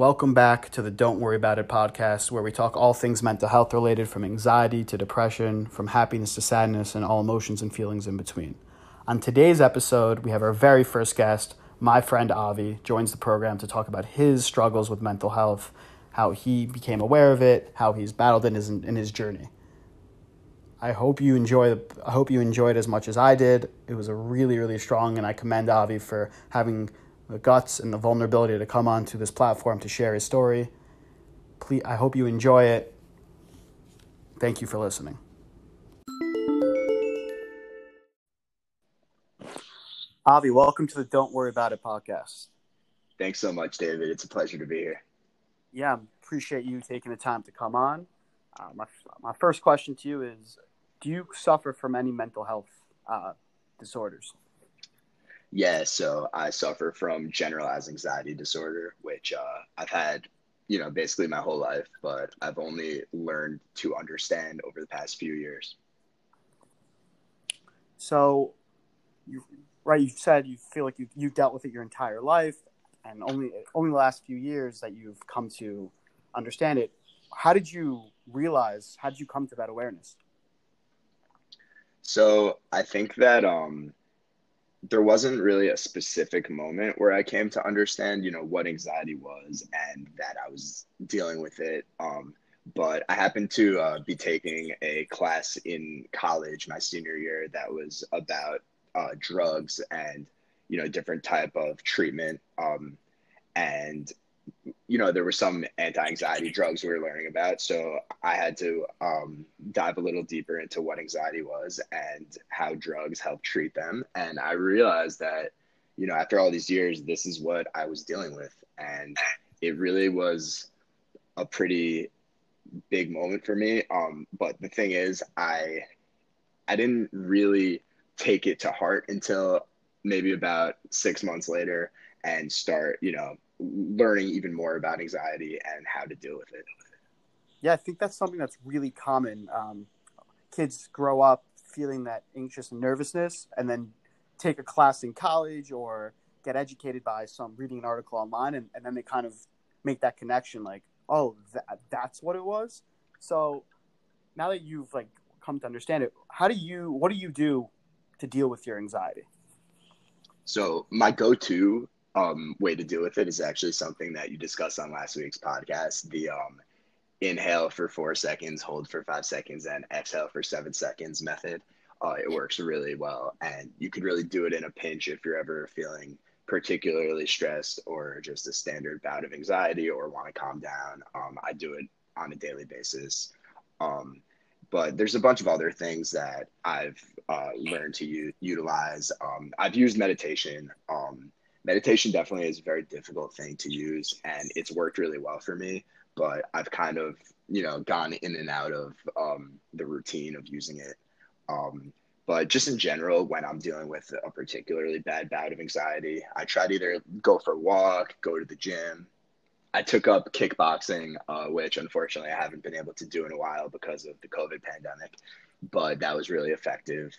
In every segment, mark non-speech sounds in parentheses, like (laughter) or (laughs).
Welcome back to the Don't Worry About It podcast, where we talk all things mental health related from anxiety to depression, from happiness to sadness, and all emotions and feelings in between. On today's episode, we have our very first guest, my friend Avi, joins the program to talk about his struggles with mental health, how he became aware of it, how he's battled in his in his journey. I hope you enjoy. I hope you enjoyed as much as I did. It was a really, really strong, and I commend Avi for having the guts and the vulnerability to come onto this platform to share his story. Please, I hope you enjoy it. Thank you for listening. Avi, welcome to the Don't Worry About It podcast. Thanks so much, David. It's a pleasure to be here. Yeah, appreciate you taking the time to come on. Uh, my, my first question to you is Do you suffer from any mental health uh, disorders? Yeah, so I suffer from generalized anxiety disorder, which uh, I've had, you know, basically my whole life, but I've only learned to understand over the past few years. So, you right, you said you feel like you you dealt with it your entire life, and only only the last few years that you've come to understand it. How did you realize? How did you come to that awareness? So I think that um, there wasn't really a specific moment where I came to understand, you know, what anxiety was and that I was dealing with it. Um, but I happened to uh, be taking a class in college my senior year that was about uh, drugs and you know different type of treatment. Um, and you know, there were some anti-anxiety drugs we were learning about. So I had to um, dive a little deeper into what anxiety was and how drugs help treat them. And I realized that, you know, after all these years, this is what I was dealing with. And it really was a pretty big moment for me. Um, but the thing is, I, I didn't really take it to heart until maybe about six months later and start, you know, learning even more about anxiety and how to deal with it. Yeah, I think that's something that's really common. Um, kids grow up feeling that anxious and nervousness, and then take a class in college or get educated by some reading an article online, and, and then they kind of make that connection, like, oh, that, that's what it was. So now that you've like come to understand it, how do you, what do you do to deal with your anxiety? So my go-to um, way to deal with it is actually something that you discussed on last week's podcast. The um, inhale for four seconds, hold for five seconds, and exhale for seven seconds method. Uh, it works really well, and you could really do it in a pinch if you're ever feeling particularly stressed or just a standard bout of anxiety or want to calm down. Um, I do it on a daily basis. Um, but there's a bunch of other things that I've uh, learned to u- utilize. Um, I've used meditation. Um, meditation definitely is a very difficult thing to use and it's worked really well for me but i've kind of you know gone in and out of um, the routine of using it. Um, but just in general when i'm dealing with a particularly bad bout of anxiety i try to either go for a walk go to the gym. I took up kickboxing uh, which unfortunately i haven't been able to do in a while because of the covid pandemic but that was really effective.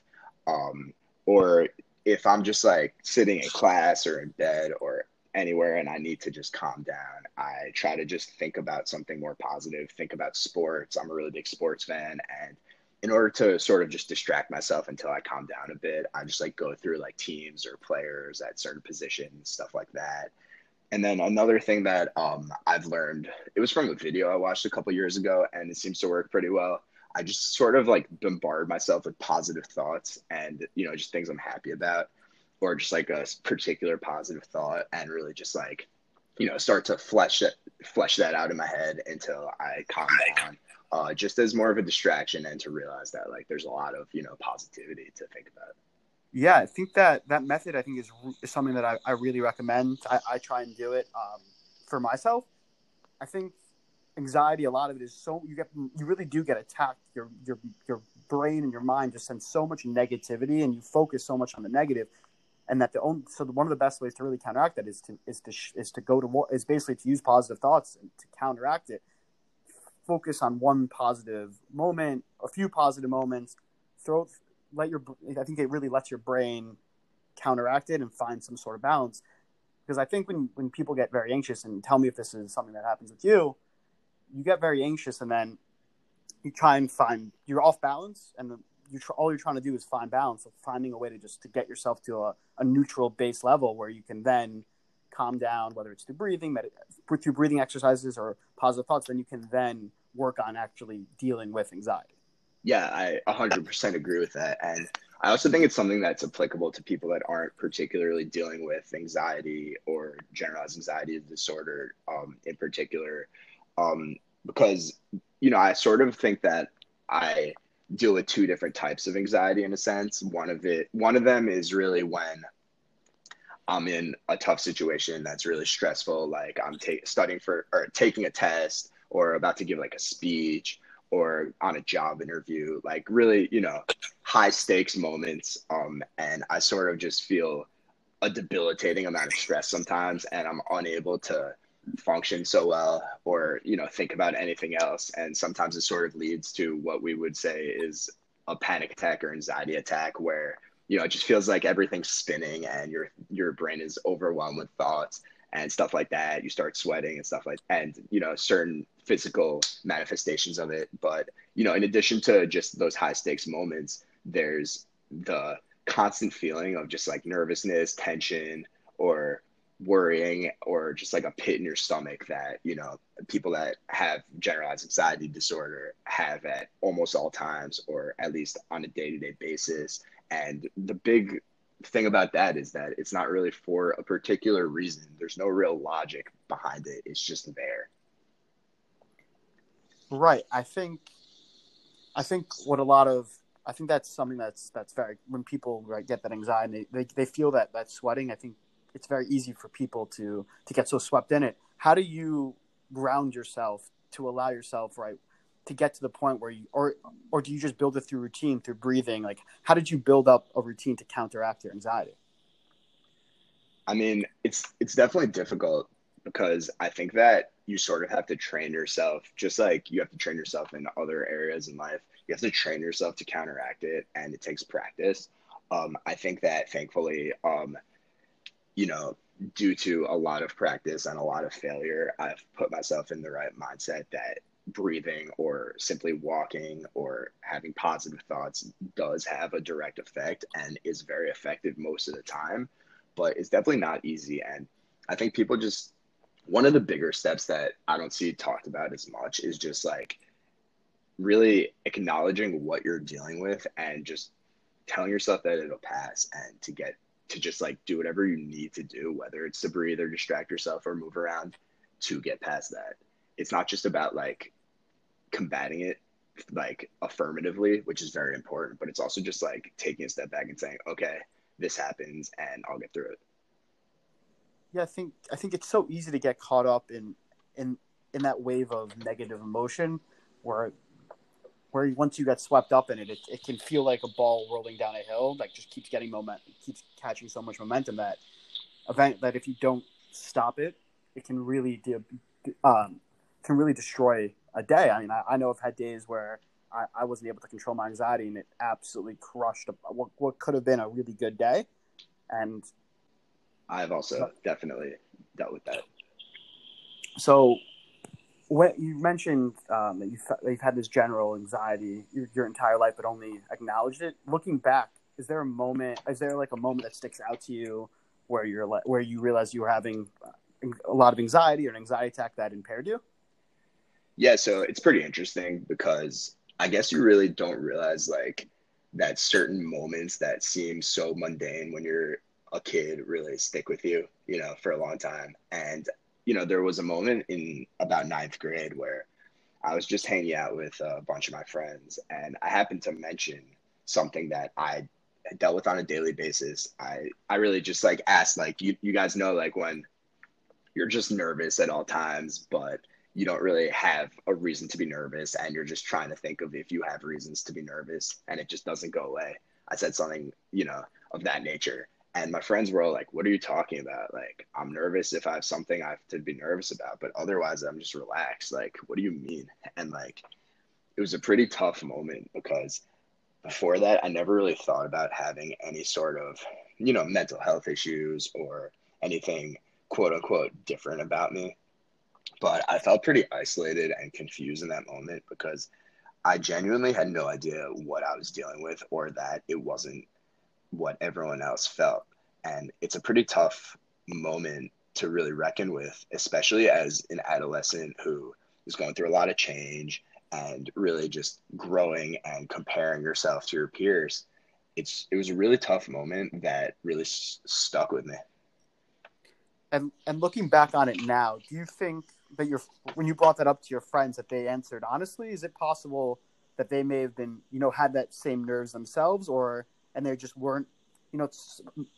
Um, or if I'm just like sitting in class or in bed or anywhere and I need to just calm down, I try to just think about something more positive, think about sports. I'm a really big sports fan. And in order to sort of just distract myself until I calm down a bit, I just like go through like teams or players at certain positions, stuff like that. And then another thing that um, I've learned, it was from a video I watched a couple years ago, and it seems to work pretty well. I just sort of like bombard myself with positive thoughts and, you know, just things I'm happy about or just like a particular positive thought and really just like, you know, start to flesh it, flesh that out in my head until I calm down. Uh, just as more of a distraction and to realize that like there's a lot of, you know, positivity to think about. Yeah, I think that that method I think is, is something that I, I really recommend. I, I try and do it um, for myself. I think anxiety, a lot of it is so you get you really do get attacked. Your your your brain and your mind just sends so much negativity, and you focus so much on the negative, and that the only so the, one of the best ways to really counteract that is to is to is to go to is basically to use positive thoughts and to counteract it. Focus on one positive moment, a few positive moments. Throw let your I think it really lets your brain counteract it and find some sort of balance because I think when when people get very anxious and tell me if this is something that happens with you, you get very anxious and then you try and find you're off balance and you tr- all you're trying to do is find balance of finding a way to just to get yourself to a, a neutral base level where you can then calm down whether it's through breathing med- through breathing exercises or positive thoughts then you can then work on actually dealing with anxiety. Yeah i 100% agree with that. And i also think it's something that's applicable to people that aren't particularly dealing with anxiety or generalized anxiety disorder um, in particular um, because you know i sort of think that i deal with two different types of anxiety in a sense. One of it, one of them is really when I'm in a tough situation that's really stressful, like I'm ta- studying for or taking a test or about to give like a speech or on a job interview, like really, you know, high stakes moments. Um, and I sort of just feel a debilitating amount of stress sometimes, and I'm unable to function so well or you know think about anything else. And sometimes it sort of leads to what we would say is a panic attack or anxiety attack where you know it just feels like everything's spinning and your your brain is overwhelmed with thoughts and stuff like that. You start sweating and stuff like and you know certain physical manifestations of it. But you know in addition to just those high stakes moments there's the constant feeling of just like nervousness tension or worrying or just like a pit in your stomach that you know people that have generalized anxiety disorder have at almost all times or at least on a day-to-day basis. And the big thing about that is that it's not really for a particular reason. There's no real logic behind it. It's just there. Right. I think i think what a lot of i think that's something that's that's very when people right, get that anxiety they, they feel that that sweating i think it's very easy for people to to get so swept in it. How do you ground yourself to allow yourself right to get to the point where you or or do you just build it through routine through breathing? Like how did you build up a routine to counteract your anxiety? I mean it's it's definitely difficult because i think that you sort of have to train yourself just like you have to train yourself in other areas in life you have to train yourself to counteract it and it takes practice. Um, i think that thankfully um, you know, due to a lot of practice and a lot of failure, I've put myself in the right mindset that breathing or simply walking or having positive thoughts does have a direct effect and is very effective most of the time. But it's definitely not easy. And I think people just, one of the bigger steps that I don't see talked about as much is just like really acknowledging what you're dealing with and just telling yourself that it'll pass and to get to just like do whatever you need to do, whether it's to breathe or distract yourself or move around to get past that. It's not just about like combating it like affirmatively, which is very important, but it's also just like taking a step back and saying, okay, this happens and I'll get through it. Yeah, I think I think it's so easy to get caught up in in in that wave of negative emotion where where once you get swept up in it, it, it can feel like a ball rolling down a hill, like just keeps getting momentum, keeps catching so much momentum that event that if you don't stop it, it can really de- um, can really destroy a day. I mean, I, I know I've had days where I, I, wasn't able to control my anxiety, and it absolutely crushed a, what, what could have been a really good day. And I've also definitely dealt with that. So when you mentioned um, that you've, you've had this general anxiety your, your, entire life, but only acknowledged it. Looking back, is there a moment? Is there like a moment that sticks out to you where you're like, where you realize you were having uh, a lot of anxiety or an anxiety attack that impaired you? Yeah, so it's pretty interesting because I guess you really don't realize like that certain moments that seem so mundane when you're a kid really stick with you, you know, for a long time. And you know, there was a moment in about ninth grade where I was just hanging out with a bunch of my friends, and I happened to mention something that I dealt with on a daily basis. I I really just like asked, like you you guys know, like when you're just nervous at all times, but you don't really have a reason to be nervous, and you're just trying to think of if you have reasons to be nervous, and it just doesn't go away. I said something, you know, of that nature, and my friends were all like, What are you talking about? Like, I'm nervous if I have something I have to be nervous about, but otherwise, I'm just relaxed. Like, what do you mean? (laughs) And like, it was a pretty tough moment because before that, I never really thought about having any sort of, you know, mental health issues or anything quote unquote different about me. But I felt pretty isolated and confused in that moment because I genuinely had no idea what I was dealing with or that it wasn't what everyone else felt. And it's a pretty tough moment to really reckon with, especially as an adolescent who is going through a lot of change and really just growing and comparing yourself to your peers. It's it was a really tough moment that really s- stuck with me. And and looking back on it now, do you think that your when you brought that up to your friends that they answered honestly, is it possible that they may have been you know had that same nerves themselves, or and they just weren't you know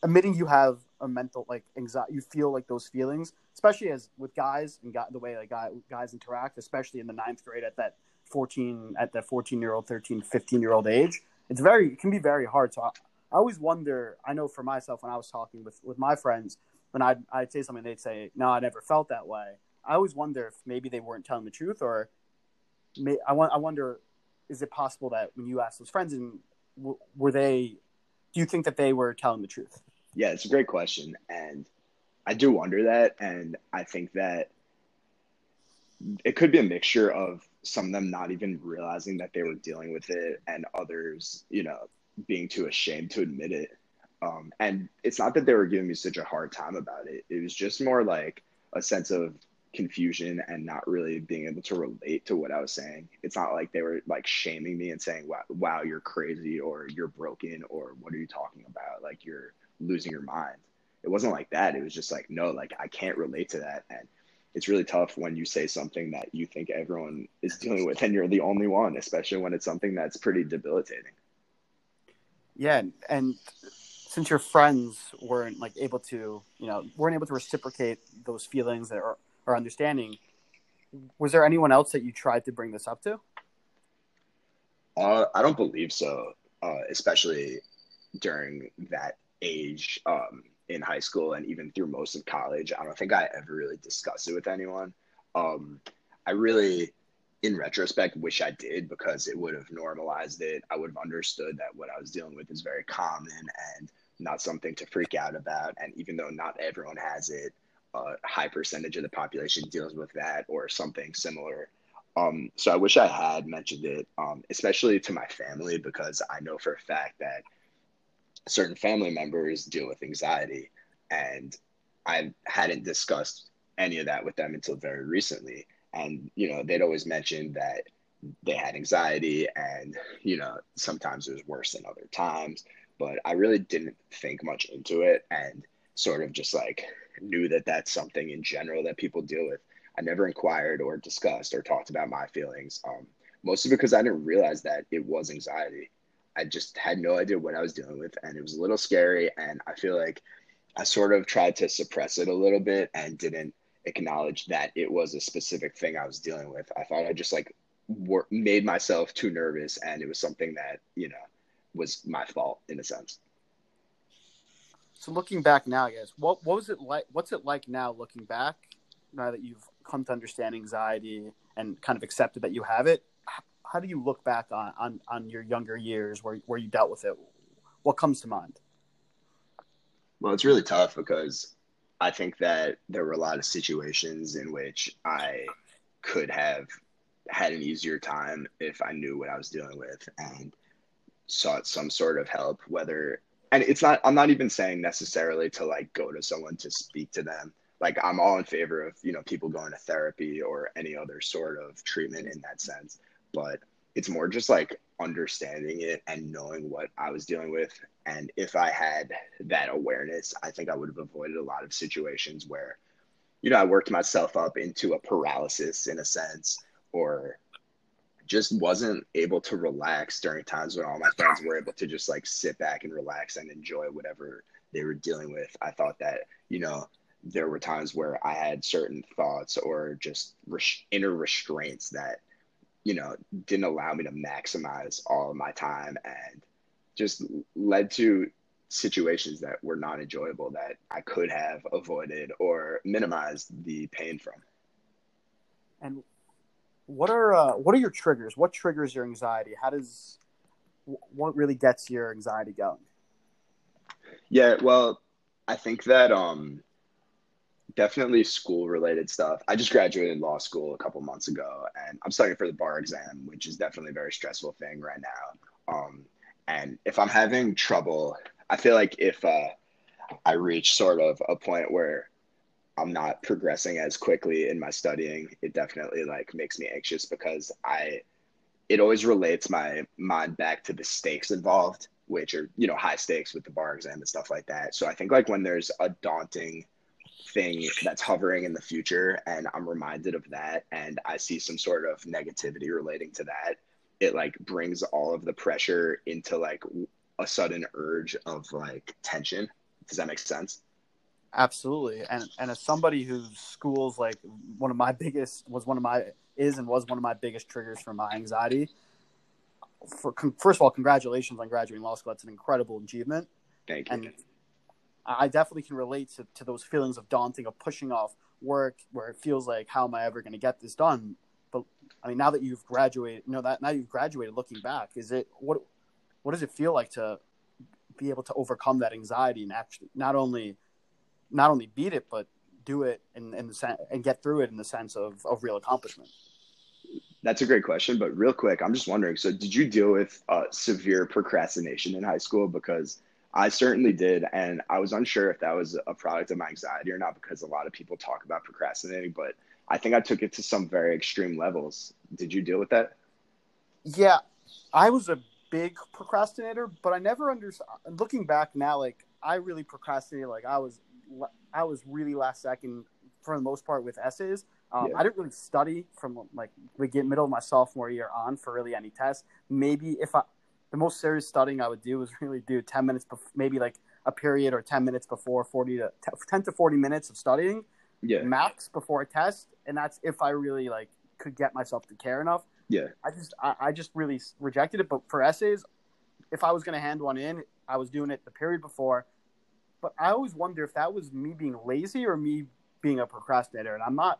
admitting you have a mental like anxiety, you feel like those feelings, especially as with guys and got the way like guys interact, especially in the ninth grade at that 14 at that 14 year old 13 15 year old age it's very it can be very hard. So I, I, always wonder i know for myself when i was talking with with my friends when I'd, I'd say something they'd say no i never felt that way. I always wonder if maybe they weren't telling the truth or may, I, want, I wonder is it possible that when you asked those friends and were they do you think that they were telling the truth? Yeah it's a great question and i do wonder that and i think that it could be a mixture of some of them not even realizing that they were dealing with it and others you know being too ashamed to admit it. Um, and it's not that they were giving me such a hard time about it. It was just more like a sense of confusion and not really being able to relate to what i was saying. It's not like they were like shaming me and saying wow, wow you're crazy or you're broken or what are you talking about? Like you're losing your mind. It wasn't like that. It was just like no like i can't relate to that. And it's really tough when you say something that you think everyone is dealing with and you're the only one, especially when it's something that's pretty debilitating. Yeah, and since your friends weren't like able to, you know, weren't able to reciprocate those feelings or, or understanding, was there anyone else that you tried to bring this up to? Uh, I don't believe so, uh, especially during that age. Um, in high school and even through most of college. I don't think I ever really discussed it with anyone. Um, I really, in retrospect, wish I did because it would have normalized it. I would have understood that what I was dealing with is very common and not something to freak out about. And even though not everyone has it, a high percentage of the population deals with that or something similar. Um, so I wish I had mentioned it, um, especially to my family, because I know for a fact that certain family members deal with anxiety. And i hadn't discussed any of that with them until very recently. And you know they'd always mentioned that they had anxiety and you know sometimes it was worse than other times. But i really didn't think much into it and sort of just like knew that that's something in general that people deal with i never inquired or discussed or talked about my feelings um, mostly because i didn't realize that it was anxiety I just had no idea what I was dealing with, and it was a little scary. And I feel like I sort of tried to suppress it a little bit and didn't acknowledge that it was a specific thing I was dealing with. I thought I just like wor- made myself too nervous, and it was something that you know was my fault in a sense. So looking back now, guys, what what was it like? What's it like now, looking back, now that you've come to understand anxiety and kind of accepted that you have it? how do you look back on, on, on your younger years where, where you dealt with it? What comes to mind? Well, it's really tough because I think that there were a lot of situations in which I could have had an easier time if I knew what I was dealing with and sought some sort of help, whether and it's not I'm not even saying necessarily to like go to someone to speak to them. Like I'm all in favor of, you know, people going to therapy or any other sort of treatment in that sense but it's more just like understanding it and knowing what I was dealing with. And if I had that awareness, I think I would have avoided a lot of situations where, you know, I worked myself up into a paralysis in a sense, or just wasn't able to relax during times when all my friends were able to just like sit back and relax and enjoy whatever they were dealing with. I thought that, you know, there were times where I had certain thoughts or just res- inner restraints that you know, didn't allow me to maximize all of my time and just led to situations that were not enjoyable that I could have avoided or minimized the pain from. And what are uh, what are your triggers? What triggers your anxiety? How does what really gets your anxiety going? Yeah, well, I think that um definitely school related stuff. I just graduated law school a couple months ago and I'm studying for the bar exam, which is definitely a very stressful thing right now. Um, and if I'm having trouble, I feel like if uh, I reach sort of a point where I'm not progressing as quickly in my studying, it definitely like makes me anxious because I it always relates my mind back to the stakes involved, which are, you know, high stakes with the bar exam and stuff like that. So I think like when there's a daunting thing that's hovering in the future and I'm reminded of that and I see some sort of negativity relating to that, it like brings all of the pressure into like a sudden urge of like tension. Does that make sense? Absolutely. And and as somebody whose school's like one of my biggest was one of my is and was one of my biggest triggers for my anxiety. For first of all, congratulations on graduating law school. That's an incredible achievement. Thank you. And I definitely can relate to, to those feelings of daunting of pushing off work where it feels like how am I ever going to get this done? But I mean, now that you've graduated, you know that now you've graduated. Looking back, is it what what does it feel like to be able to overcome that anxiety and actually not only not only beat it but do it in, in the sen- and get through it in the sense of, of real accomplishment? That's a great question, but real quick, I'm just wondering. So, did you deal with uh, severe procrastination in high school? Because I certainly did, and I was unsure if that was a product of my anxiety or not. Because a lot of people talk about procrastinating, but I think I took it to some very extreme levels. Did you deal with that? Yeah, I was a big procrastinator, but I never understood. Looking back now, like I really procrastinated. Like I was I was really last second for the most part with essays. Um, yeah. I didn't really study from like begin middle of my sophomore year on for really any test. Maybe if I the most serious studying I would do was (laughs) really do ten minutes, bef- maybe like a period or ten minutes before forty to ten to forty minutes of studying, yeah. max before a test, and that's if I really like could get myself to care enough. Yeah, I just I, I just really rejected it. But for essays, if I was going to hand one in, I was doing it the period before but I always wonder if that was me being lazy or me being a procrastinator. And I'm not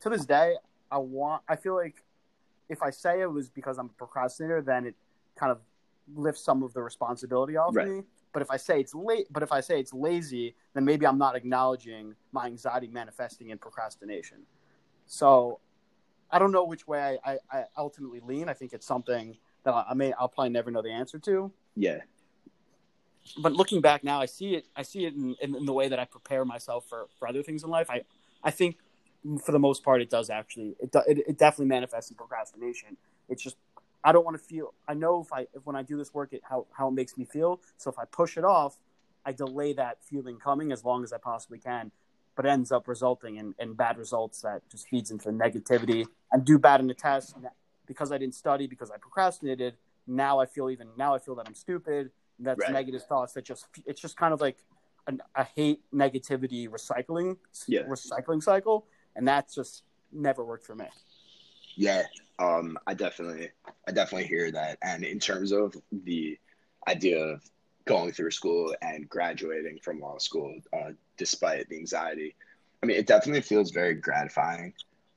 to this day. I want. I feel like if I say it was because I'm a procrastinator, then it kind of lifts some of the responsibility off right. me. But if I say it's late, but if I say it's lazy, then maybe I'm not acknowledging my anxiety manifesting in procrastination. So I don't know which way I, I, I ultimately lean. I think it's something that I may I'll probably never know the answer to. Yeah but looking back now, I see it. I see it in, in, in, the way that I prepare myself for, for other things in life. I, I think for the most part, it does actually. It, it, it definitely manifests in procrastination. It's just I don't want to feel. I know if I if when I do this work, it how how it makes me feel. So if I push it off, I delay that feeling coming as long as I possibly can. But ends up resulting in, in bad results that just feeds into negativity and do bad in the test because I didn't study because I procrastinated. Now I feel even now I feel that I'm stupid that's right. negative thoughts that just it's just kind of like an, a hate negativity recycling yeah. recycling cycle and that's just never worked for me yeah um i definitely i definitely hear that and in terms of the idea of going through school and graduating from law school uh, despite the anxiety i mean it definitely feels very gratifying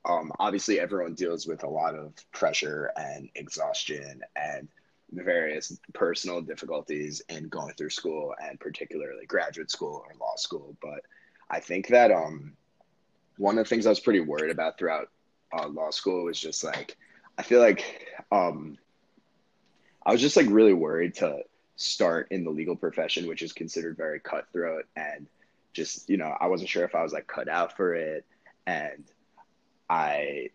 um, obviously everyone deals with a lot of pressure and exhaustion and various personal difficulties in going through school and particularly graduate school or law school. But I think that um, one of the things I was pretty worried about throughout uh, law school was just like, I feel like um, I was just like really worried to start in the legal profession, which is considered very cutthroat and just, you know, I wasn't sure if I was like cut out for it. And I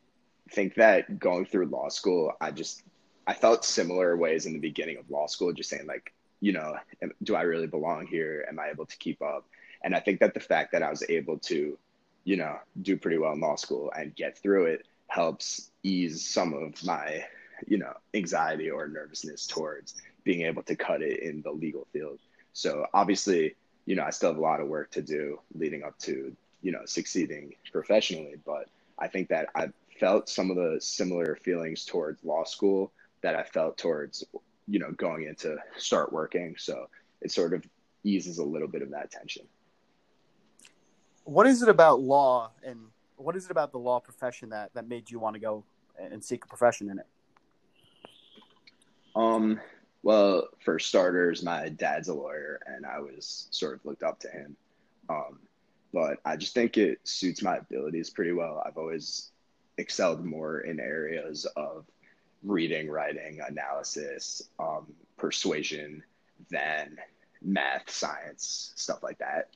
think that going through law school, I just I felt similar ways in the beginning of law school, just saying like, you know, do I really belong here? Am I able to keep up? And I think that the fact that I was able to, you know, do pretty well in law school and get through it helps ease some of my, you know, anxiety or nervousness towards being able to cut it in the legal field. So obviously, you know, I still have a lot of work to do leading up to, you know, succeeding professionally, but I think that I felt some of the similar feelings towards law school that I felt towards, you know, going into start working. So it sort of eases a little bit of that tension. What is it about law and what is it about the law profession that, that made you want to go and seek a profession in it? Um, well, for starters, my dad's a lawyer and I was sort of looked up to him. Um, but I just think it suits my abilities pretty well. I've always excelled more in areas of reading, writing, analysis, um, persuasion than math, science, stuff like that.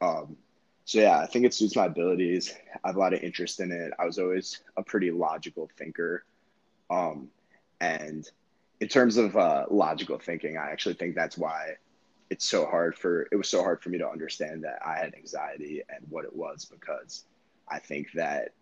Um, so yeah, I think it suits my abilities. I have a lot of interest in it. I was always a pretty logical thinker. Um, and in terms of uh, logical thinking, I actually think that's why it's so hard for it was so hard for me to understand that I had anxiety and what it was because I think that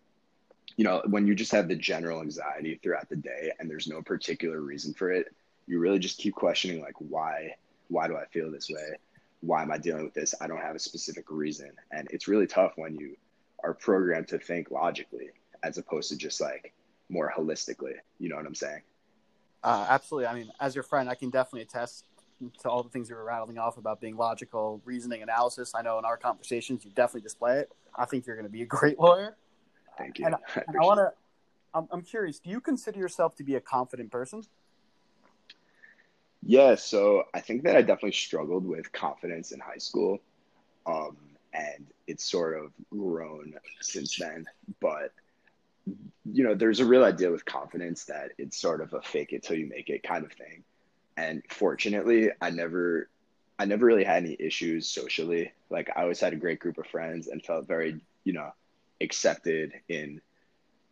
you know when you just have the general anxiety throughout the day and there's no particular reason for it, you really just keep questioning like why why do I feel this way? Why am I dealing with this? I don't have a specific reason. And it's really tough when you are programmed to think logically as opposed to just like more holistically. You know what I'm saying? Uh, absolutely. I mean, as your friend, I can definitely attest to all the things you were rattling off about being logical, reasoning, analysis. I know in our conversations you definitely display it. I think you're going to be a great (laughs) lawyer. Thank you. And, (laughs) I, I want to. I'm, I'm curious. Do you consider yourself to be a confident person? Yeah, so I think that I definitely struggled with confidence in high school, um, and it's sort of grown since then. But you know, there's a real idea with confidence that it's sort of a fake it till you make it kind of thing and fortunately i never i never really had any issues socially like i always had a great group of friends and felt very you know accepted in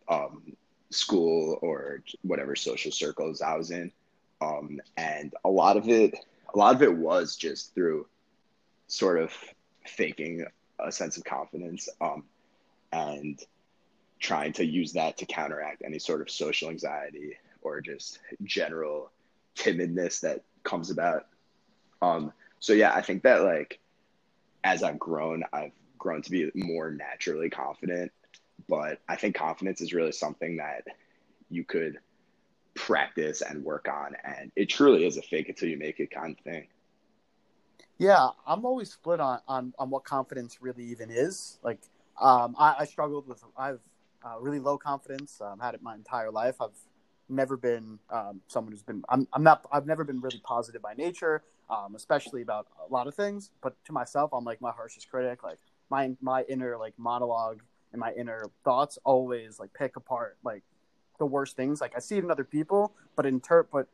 um, school or whatever social circles i was in um, and a lot of it a lot of it was just through sort of faking a sense of confidence um, and trying to use that to counteract any sort of social anxiety or just general timidness that comes about. Um, so yeah, I think that like as I've grown, I've grown to be more naturally confident. But I think confidence is really something that you could practice and work on, and it truly is a fake until you make it kind of thing. Yeah, I'm always split on on, on what confidence really even is. Like, um, I, I struggled with I've uh, really low confidence. Um, I've had it my entire life. I've never been um, someone who's been I'm, I'm not I've never been really positive by nature, um, especially about a lot of things. But to myself, I'm like my harshest critic. Like my my inner like monologue and my inner thoughts always like pick apart like the worst things. Like I see it in other people, but in ter- but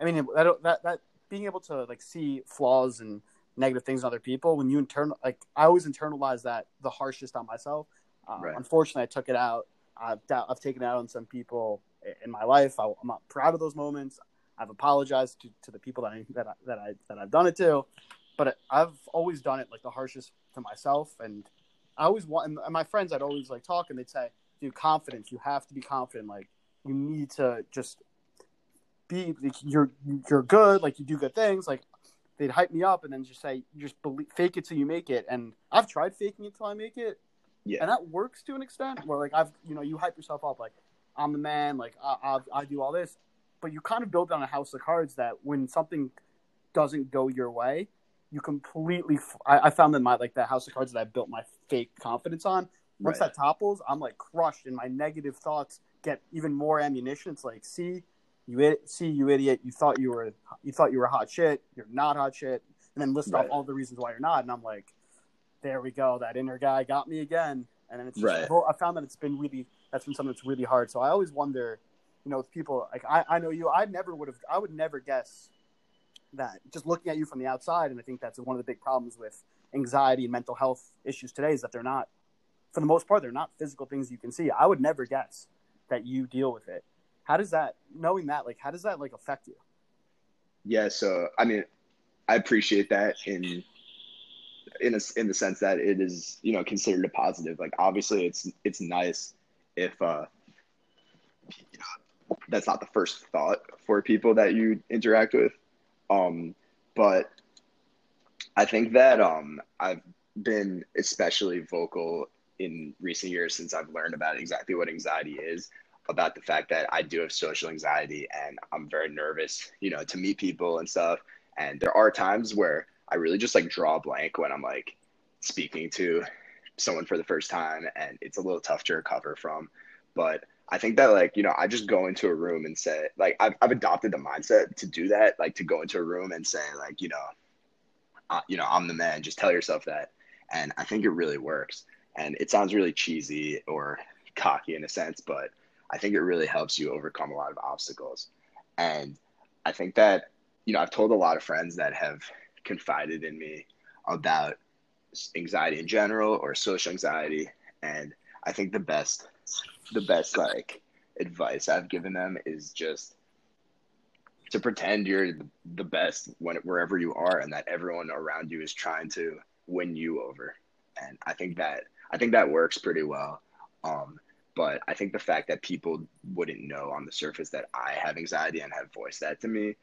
I mean that that that being able to like see flaws and negative things in other people when you internal like I always internalize that the harshest on myself. Um, right. Unfortunately, I took it out. I've I've taken it out on some people in my life. I, am not proud of those moments. I've apologized to, to the people that I, that I, that I that I've done it to, but I've always done it like the harshest to myself. And I always want and my friends. I'd always like talk, and they'd say, "Dude, confidence. You have to be confident. Like you need to just be. Like, you're you're good. Like you do good things. Like they'd hype me up, and then just say, just believe, fake it till you make it. And I've tried faking it till I make it. Yeah. And that works to an extent where like I've you know you hype yourself up like I'm the man, like I, I, I do all this, but you kind of build on a house of cards that when something doesn't go your way, you completely. I, I found in my like the house of cards that I built my fake confidence on. Once right. that topples, I'm like crushed, and my negative thoughts get even more ammunition. It's like, see, you see, you idiot, you thought you were, you thought you were hot shit. You're not hot shit, and then list right. off all the reasons why you're not. And I'm like, there we go. That inner guy got me again. And then it's just, right. I found that it's been really that's been something that's really hard. So I always wonder, you know, with people like I, I know you, I never would have, I would never guess that just looking at you from the outside. And I think that's one of the big problems with anxiety and mental health issues today is that they're not, for the most part, they're not physical things you can see. I would never guess that you deal with it. How does that, knowing that, like, how does that like affect you? Yeah. So, I mean, I appreciate that in in a, in the sense that it is you know considered a positive like obviously it's it's nice if uh, you know, that's not the first thought for people that you interact with. Um, but I think that um, I've been especially vocal in recent years since I've learned about exactly what anxiety is, about the fact that I do have social anxiety and I'm very nervous, you know, to meet people and stuff. And there are times where I really just like draw a blank when I'm like speaking to someone for the first time and it's a little tough to recover from. But I think that like, you know, I just go into a room and say like I've I've adopted the mindset to do that, like to go into a room and say like, you know, uh, you know, I'm the man, just tell yourself that. And I think it really works. And it sounds really cheesy or cocky in a sense, but I think it really helps you overcome a lot of obstacles. And I think that, you know, I've told a lot of friends that have confided in me about anxiety in general or social anxiety. And I think the best, the best like advice I've given them is just to pretend you're the best when wherever you are and that everyone around you is trying to win you over. And I think that I think that works pretty well. Um, but I think the fact that people wouldn't know on the surface that I have anxiety and have voiced that to me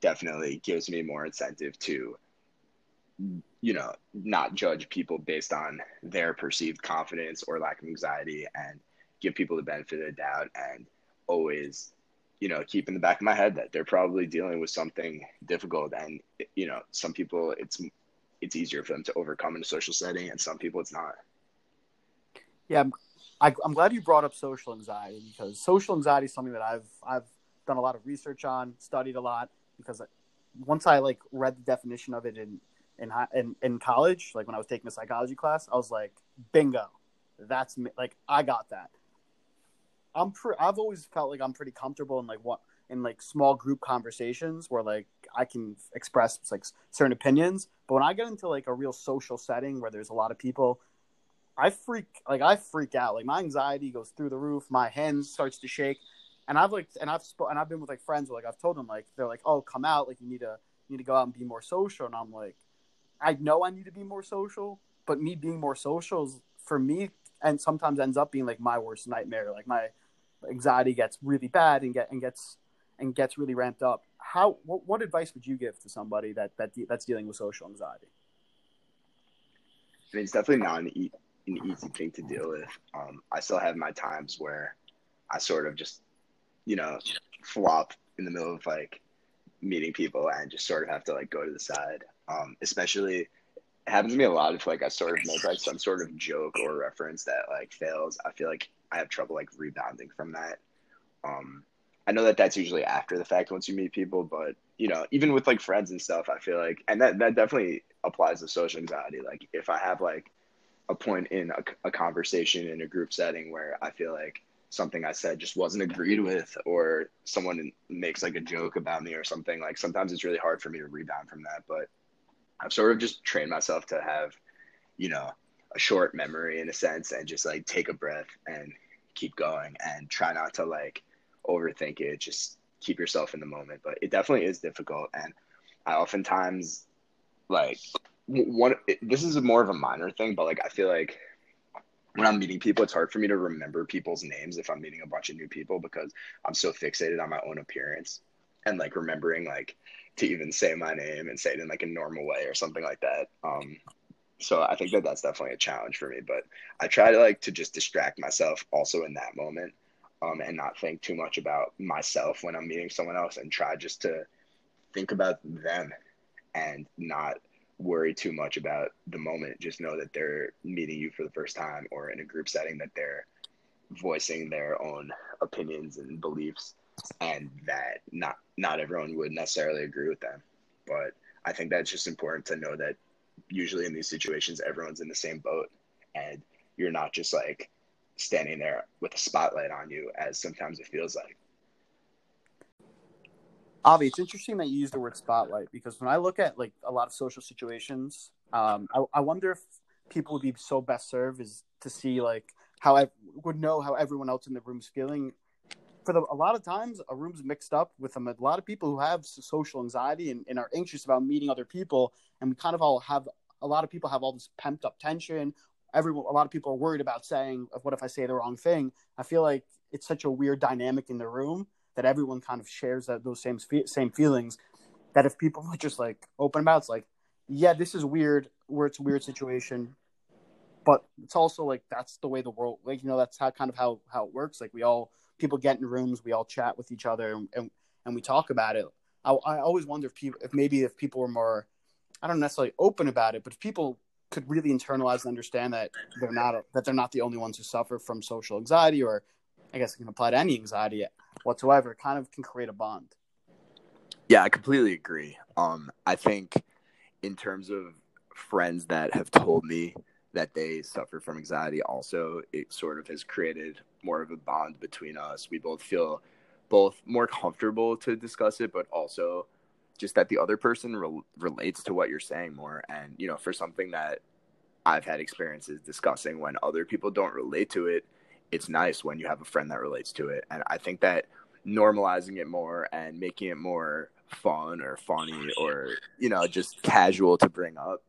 definitely gives me more incentive to you know not judge people based on their perceived confidence or lack of anxiety and give people the benefit of the doubt and always you know keep in the back of my head that they're probably dealing with something difficult. And you know some people it's it's easier for them to overcome in a social setting and some people it's not. Yeah I'm, I, am glad you brought up social anxiety because social anxiety is something that i've i've done a lot of research on studied a lot because once i like read the definition of it in in in, in college like when i was taking a psychology class i was like bingo that's me like i got that I'm pre- I've always felt like I'm pretty comfortable in like what in like small group conversations where like I can express like certain opinions. But when I get into like a real social setting where there's a lot of people, I freak like I freak out. Like my anxiety goes through the roof. My hands starts to shake. And I've like and I've sp- and I've been with like friends where like I've told them like they're like oh come out like you need to you need to go out and be more social and I'm like I know I need to be more social but me being more social is for me and sometimes ends up being like my worst nightmare like my anxiety gets really bad and get and gets and gets really ramped up. How what, what advice would you give to somebody that that that's dealing with social anxiety? I mean, it's definitely not an, e- an easy thing to deal with. Um, I still have my times where I sort of just, you know, flop in the middle of like meeting people and just sort of have to like go to the side. Um, especially it happens to me a lot if like I sort of make like some sort of joke or reference that like fails. I feel like I have trouble like rebounding from that. Um, I know that that's usually after the fact once you meet people, but you know, even with like friends and stuff, I feel like, and that that definitely applies to social anxiety. Like if I have like a point in a, a conversation in a group setting where I feel like something I said just wasn't agreed with, or someone makes like a joke about me or something, like sometimes it's really hard for me to rebound from that. But I've sort of just trained myself to have, you know, a short memory in a sense and just like take a breath and keep going and try not to like overthink it. Just keep yourself in the moment. But it definitely is difficult. And i oftentimes like one it, this is more of a minor thing but like i feel like when i'm meeting people it's hard for me to remember people's names if i'm meeting a bunch of new people because i'm so fixated on my own appearance and like remembering like to even say my name and say it in like a normal way or something like that um so I think that that's definitely a challenge for me. But I try to like to just distract myself also in that moment, um, and not think too much about myself when I'm meeting someone else, and try just to think about them and not worry too much about the moment. Just know that they're meeting you for the first time, or in a group setting that they're voicing their own opinions and beliefs, and that not not everyone would necessarily agree with them. But I think that's just important to know that usually in these situations everyone's in the same boat and you're not just like standing there with a spotlight on you as sometimes it feels like Avi, it's interesting that you use the word spotlight because when I look at like a lot of social situations, um, I, I wonder if people would be so best served is to see like how I would know how everyone else in the room's feeling for the, a lot of times a room's mixed up with a lot of people who have social anxiety and, and, are anxious about meeting other people and we kind of all have a lot of people have all this pent up tension. Everyone a lot of people are worried about saying what if i say the wrong thing? I feel like it's such a weird dynamic in the room that everyone kind of shares that, those same same feelings that if people are just like open about it's like yeah this is weird where it's a weird situation but it's also like that's the way the world like you know that's how kind of how how it works. Like we all people get in rooms, we all chat with each other, and and, and we talk about it. I, I always wonder if people, if maybe if people were more, I don't necessarily open about it, but if people could really internalize and understand that they're not that they're not the only ones who suffer from social anxiety, or I guess it can apply to any anxiety whatsoever, kind of can create a bond. Yeah, I completely agree. Um, I think in terms of friends that have told me that they suffer from anxiety also it sort of has created more of a bond between us. We both feel both more comfortable to discuss it but also just that the other person re- relates to what you're saying more. And you know for something that i've had experiences discussing when other people don't relate to it it's nice when you have a friend that relates to it. And i think that normalizing it more and making it more fun or funny or you know just casual to bring up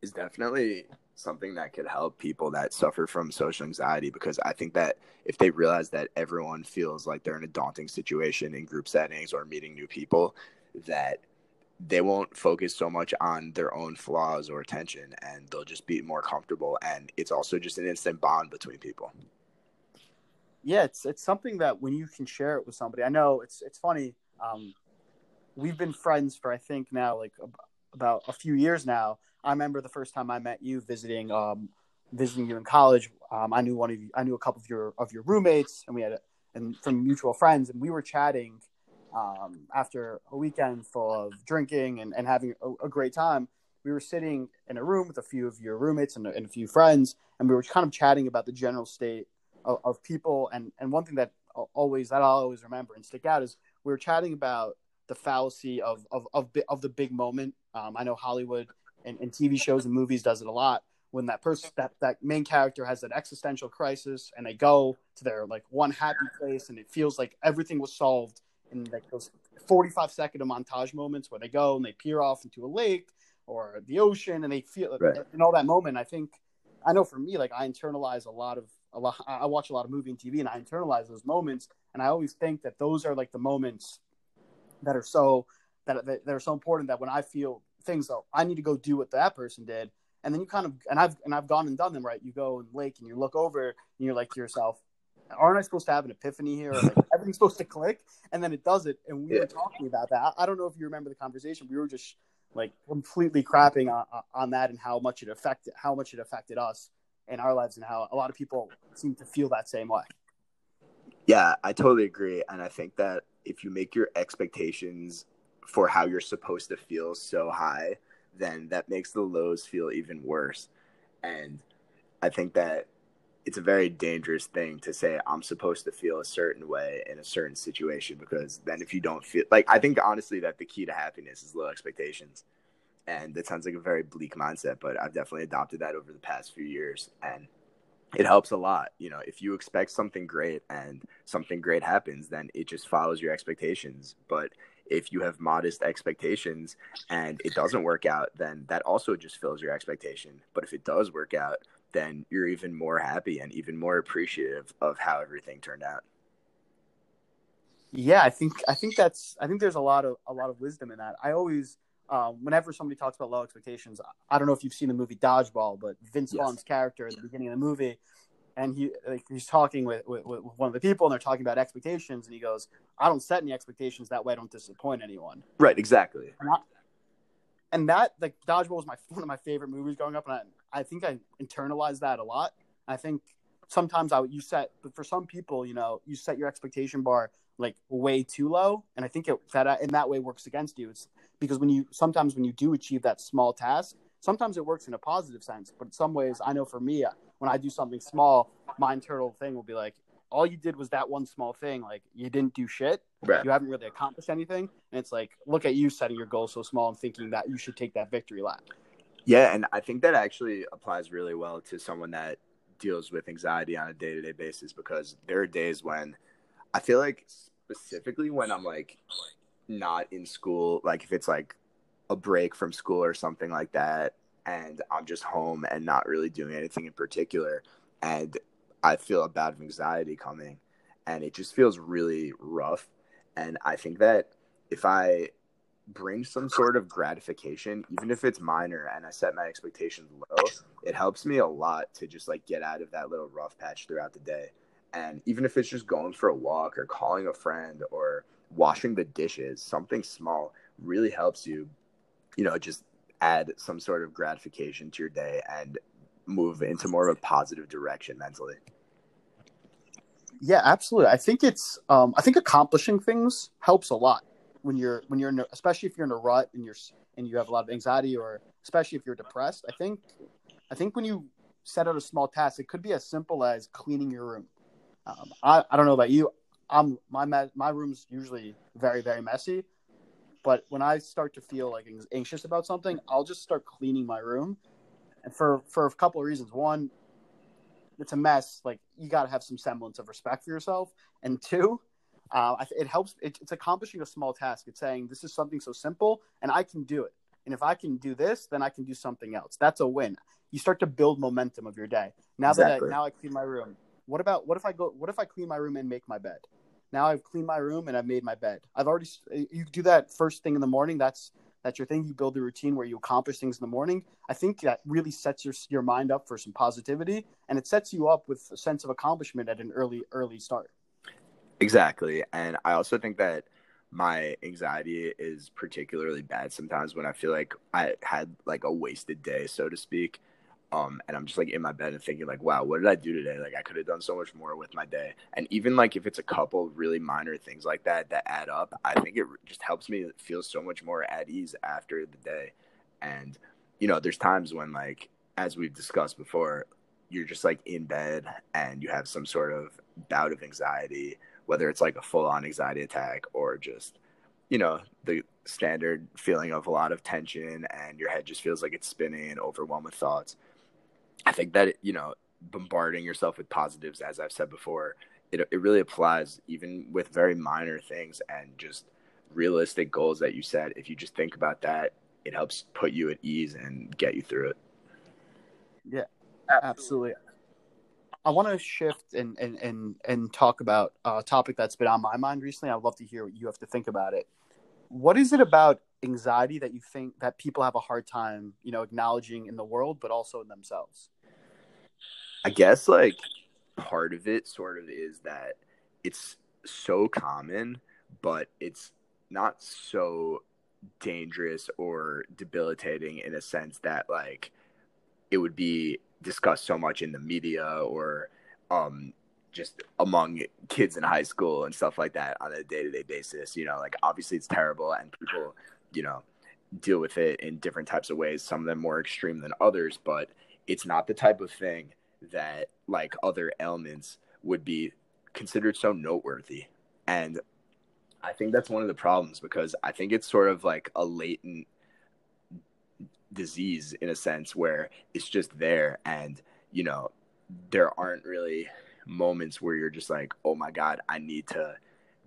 is definitely something that could help people that suffer from social anxiety because I think that if they realize that everyone feels like they're in a daunting situation in group settings or meeting new people, that they won't focus so much on their own flaws or attention and they'll just be more comfortable and it's also just an instant bond between people. Yeah, it's it's something that when you can share it with somebody. I know it's it's funny. Um, we've been friends for I think now like about a few years now I remember the first time I met you visiting um, visiting you in college. Um, I knew one of you, I knew a couple of your of your roommates, and we had a, and from mutual friends, and we were chatting um, after a weekend full of drinking and, and having a, a, great time. We were sitting in a room with a few of your roommates and, and a few friends, and we were kind of chatting about the general state of, of people. And, and one thing that always that I'll always remember and stick out is we were chatting about the fallacy of of of, of the big moment. Um, I know Hollywood and, and TV shows and movies does it a lot when that person that that main character has an existential crisis and they go to their like one happy place and it feels like everything was solved in like those 45 second of montage moments where they go and they peer off into a lake or the ocean and they feel right. in all that moment i think i know for me like i internalize a lot of a lot i watch a lot of movie and tv and i internalize those moments and i always think that those are like the moments that are so that, that, that are so important that when i feel things though. I need to go do what that person did. And then you kind of and I've and I've gone and done them right. You go and lake and you look over and you're like to yourself, aren't I supposed to have an epiphany here? Like (laughs) everything's supposed to click, and then it does it. And we yeah. were talking about that. I don't know if you remember the conversation. We were just like completely crapping on, on that and how much it affected how much it affected us in our lives and how a lot of people seem to feel that same way. Yeah, I totally agree, and I think that if you make your expectations for how you're supposed to feel so high, then that makes the lows feel even worse. And I think that it's a very dangerous thing to say I'm supposed to feel a certain way in a certain situation because then if you don't feel like I think honestly that the key to happiness is low expectations. And that sounds like a very bleak mindset, but I've definitely adopted that over the past few years and it helps a lot. You know, if you expect something great and something great happens, then it just follows your expectations. But if you have modest expectations and it doesn't work out, then that also just fills your expectation. But if it does work out, then you're even more happy and even more appreciative of how everything turned out. Yeah, I think I think that's I think there's a lot of a lot of wisdom in that. I always um, whenever somebody talks about low expectations, I don't know if you've seen the movie Dodgeball, but Vince yes. Vaughn's character at the beginning of the movie, and he like he's talking with, with, with, one of the people and they're talking about expectations and he goes i don't set any expectations that way. I don't disappoint anyone. Right exactly. And, I, and that like dodgeball was my (laughs) one of my favorite movies growing up and i, I think i internalized that a lot. I think sometimes i you set but for some people you know you set your expectation bar like way too low and i think it that in that way works against you. It's because when you sometimes when you do achieve that small task sometimes it works in a positive sense but in some ways i know for me when I do something small, my internal thing will be like, all you did was that one small thing. Like you didn't do shit. Right. You haven't really accomplished anything. And it's like, look at you setting your goal so small and thinking that you should take that victory lap. Yeah, and I think that actually applies really well to someone that deals with anxiety on a day to day basis because there are days when I feel like specifically when I'm like not in school, like if it's like a break from school or something like that, and I'm just home and not really doing anything in particular. And I feel a bout of anxiety coming and it just feels really rough. And I think that if I bring some sort of gratification, even if it's minor, and I set my expectations low, it helps me a lot to just like get out of that little rough patch throughout the day. And even if it's just going for a walk or calling a friend or washing the dishes, something small really helps you, you know, just add some sort of gratification to your day and move into more of a positive direction mentally. Yeah, absolutely. I think it's um, I think accomplishing things helps a lot when you're when you're in a, especially if you're in a rut and you're and you have a lot of anxiety or especially if you're depressed. I think, I think when you set out a small task, it could be as simple as cleaning your room. Um, I, I don't know about you. I'm my my room's usually very very messy, but when I start to feel like anxious about something, I'll just start cleaning my room, and for for a couple of reasons. One, it's a mess. Like you got to have some semblance of respect for yourself, and two, uh, it helps. It, it's accomplishing a small task. It's saying this is something so simple, and I can do it. And if I can do this, then I can do something else. That's a win. You start to build momentum of your day. Now exactly. that I, now I clean my room. What about what if I go? What if I clean my room and make my bed? Now I've cleaned my room and I've made my bed. I've already eh, you do that first thing in the morning. That's that's your thing. You build a routine where you accomplish things in the morning. I think that really sets your your mind up for some positivity, and it sets you up with a sense of accomplishment at an early early start. Exactly, and I also think that my anxiety is particularly bad sometimes when I feel like I had like a wasted day, so to speak. Um, and I'm just like in my bed and thinking like, wow, what did I do today? Like I could have done so much more with my day. And even like if it's a couple really minor things like that that add up, I think it just helps me feel so much more at ease after the day. And you know, there's times when like as we've discussed before, you're just like in bed and you have some sort of bout of anxiety, whether it's like a full on anxiety attack or just you know the standard feeling of a lot of tension and your head just feels like it's spinning and overwhelmed with thoughts I think that you know bombarding yourself with positives, as I've said before, it it really applies even with very minor things and just realistic goals that you set. If you just think about that, it helps put you at ease and get you through it. Yeah, absolutely. I want to shift and and and and talk about a topic that's been on my mind recently. I'd love to hear what you have to think about it. What is it about anxiety that you think that people have a hard time, you know, acknowledging in the world, but also in themselves? I guess like part of it sort of is that it's so common, but it's not so dangerous or debilitating in a sense that like it would be discussed so much in the media or um just among kids in high school and stuff like that on a day-to-day basis you know like obviously it's terrible and people you know deal with it in different types of ways some of them more extreme than others but it's not the type of thing that like other ailments would be considered so noteworthy. And i think that's one of the problems because i think it's sort of like a latent disease in a sense where it's just there and you know there aren't really moments where you're just like oh my god i need to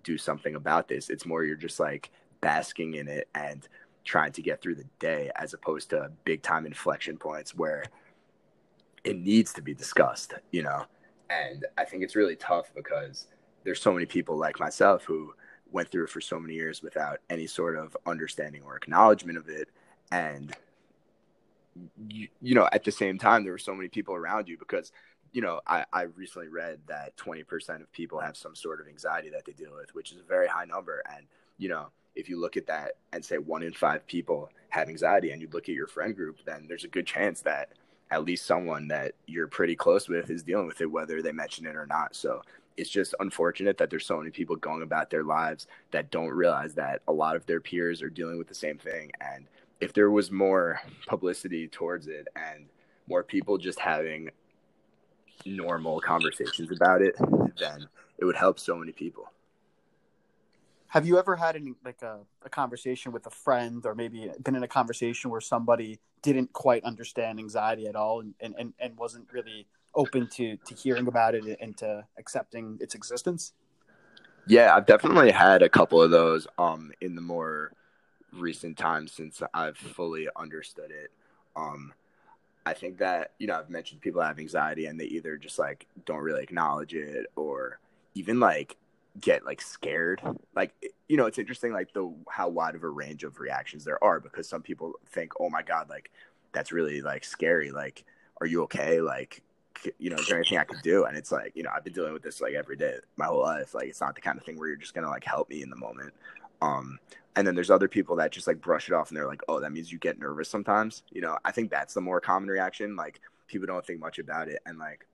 do something about this. It's more you're just like basking in it and trying to get through the day as opposed to big time inflection points where it needs to be discussed, you know? And I think it's really tough because there's so many people like myself who went through it for so many years without any sort of understanding or acknowledgement of it. And, you, you know, at the same time, there were so many people around you because you know, I, I recently read that 20% of people have some sort of anxiety that they deal with, which is a very high number. And, you know, if you look at that and say one in five people have anxiety and you look at your friend group, then there's a good chance that at least someone that you're pretty close with is dealing with it, whether they mention it or not. So it's just unfortunate that there's so many people going about their lives that don't realize that a lot of their peers are dealing with the same thing. And if there was more publicity towards it and more people just having normal conversations about it, then it would help so many people. Have you ever had any like a, a conversation with a friend or maybe been in a conversation where somebody didn't quite understand anxiety at all and, and, and, wasn't really open to, to hearing about it and to accepting its existence? Yeah, I've definitely had a couple of those um in the more recent times since I've fully understood it. Um I think that, you know, I've mentioned people have anxiety and they either just like don't really acknowledge it or even like get like scared. Like you know it's interesting like the how wide of a range of reactions there are because some people think oh my god like that's really like scary. Like are you okay? Like you know is there anything i can do? And it's like you know i've been dealing with this like every day my whole life. Like it's not the kind of thing where you're just gonna like help me in the moment. Um and then there's other people that just like brush it off and they're like oh that means you get nervous sometimes. You know i think that's the more common reaction. Like people don't think much about it. And like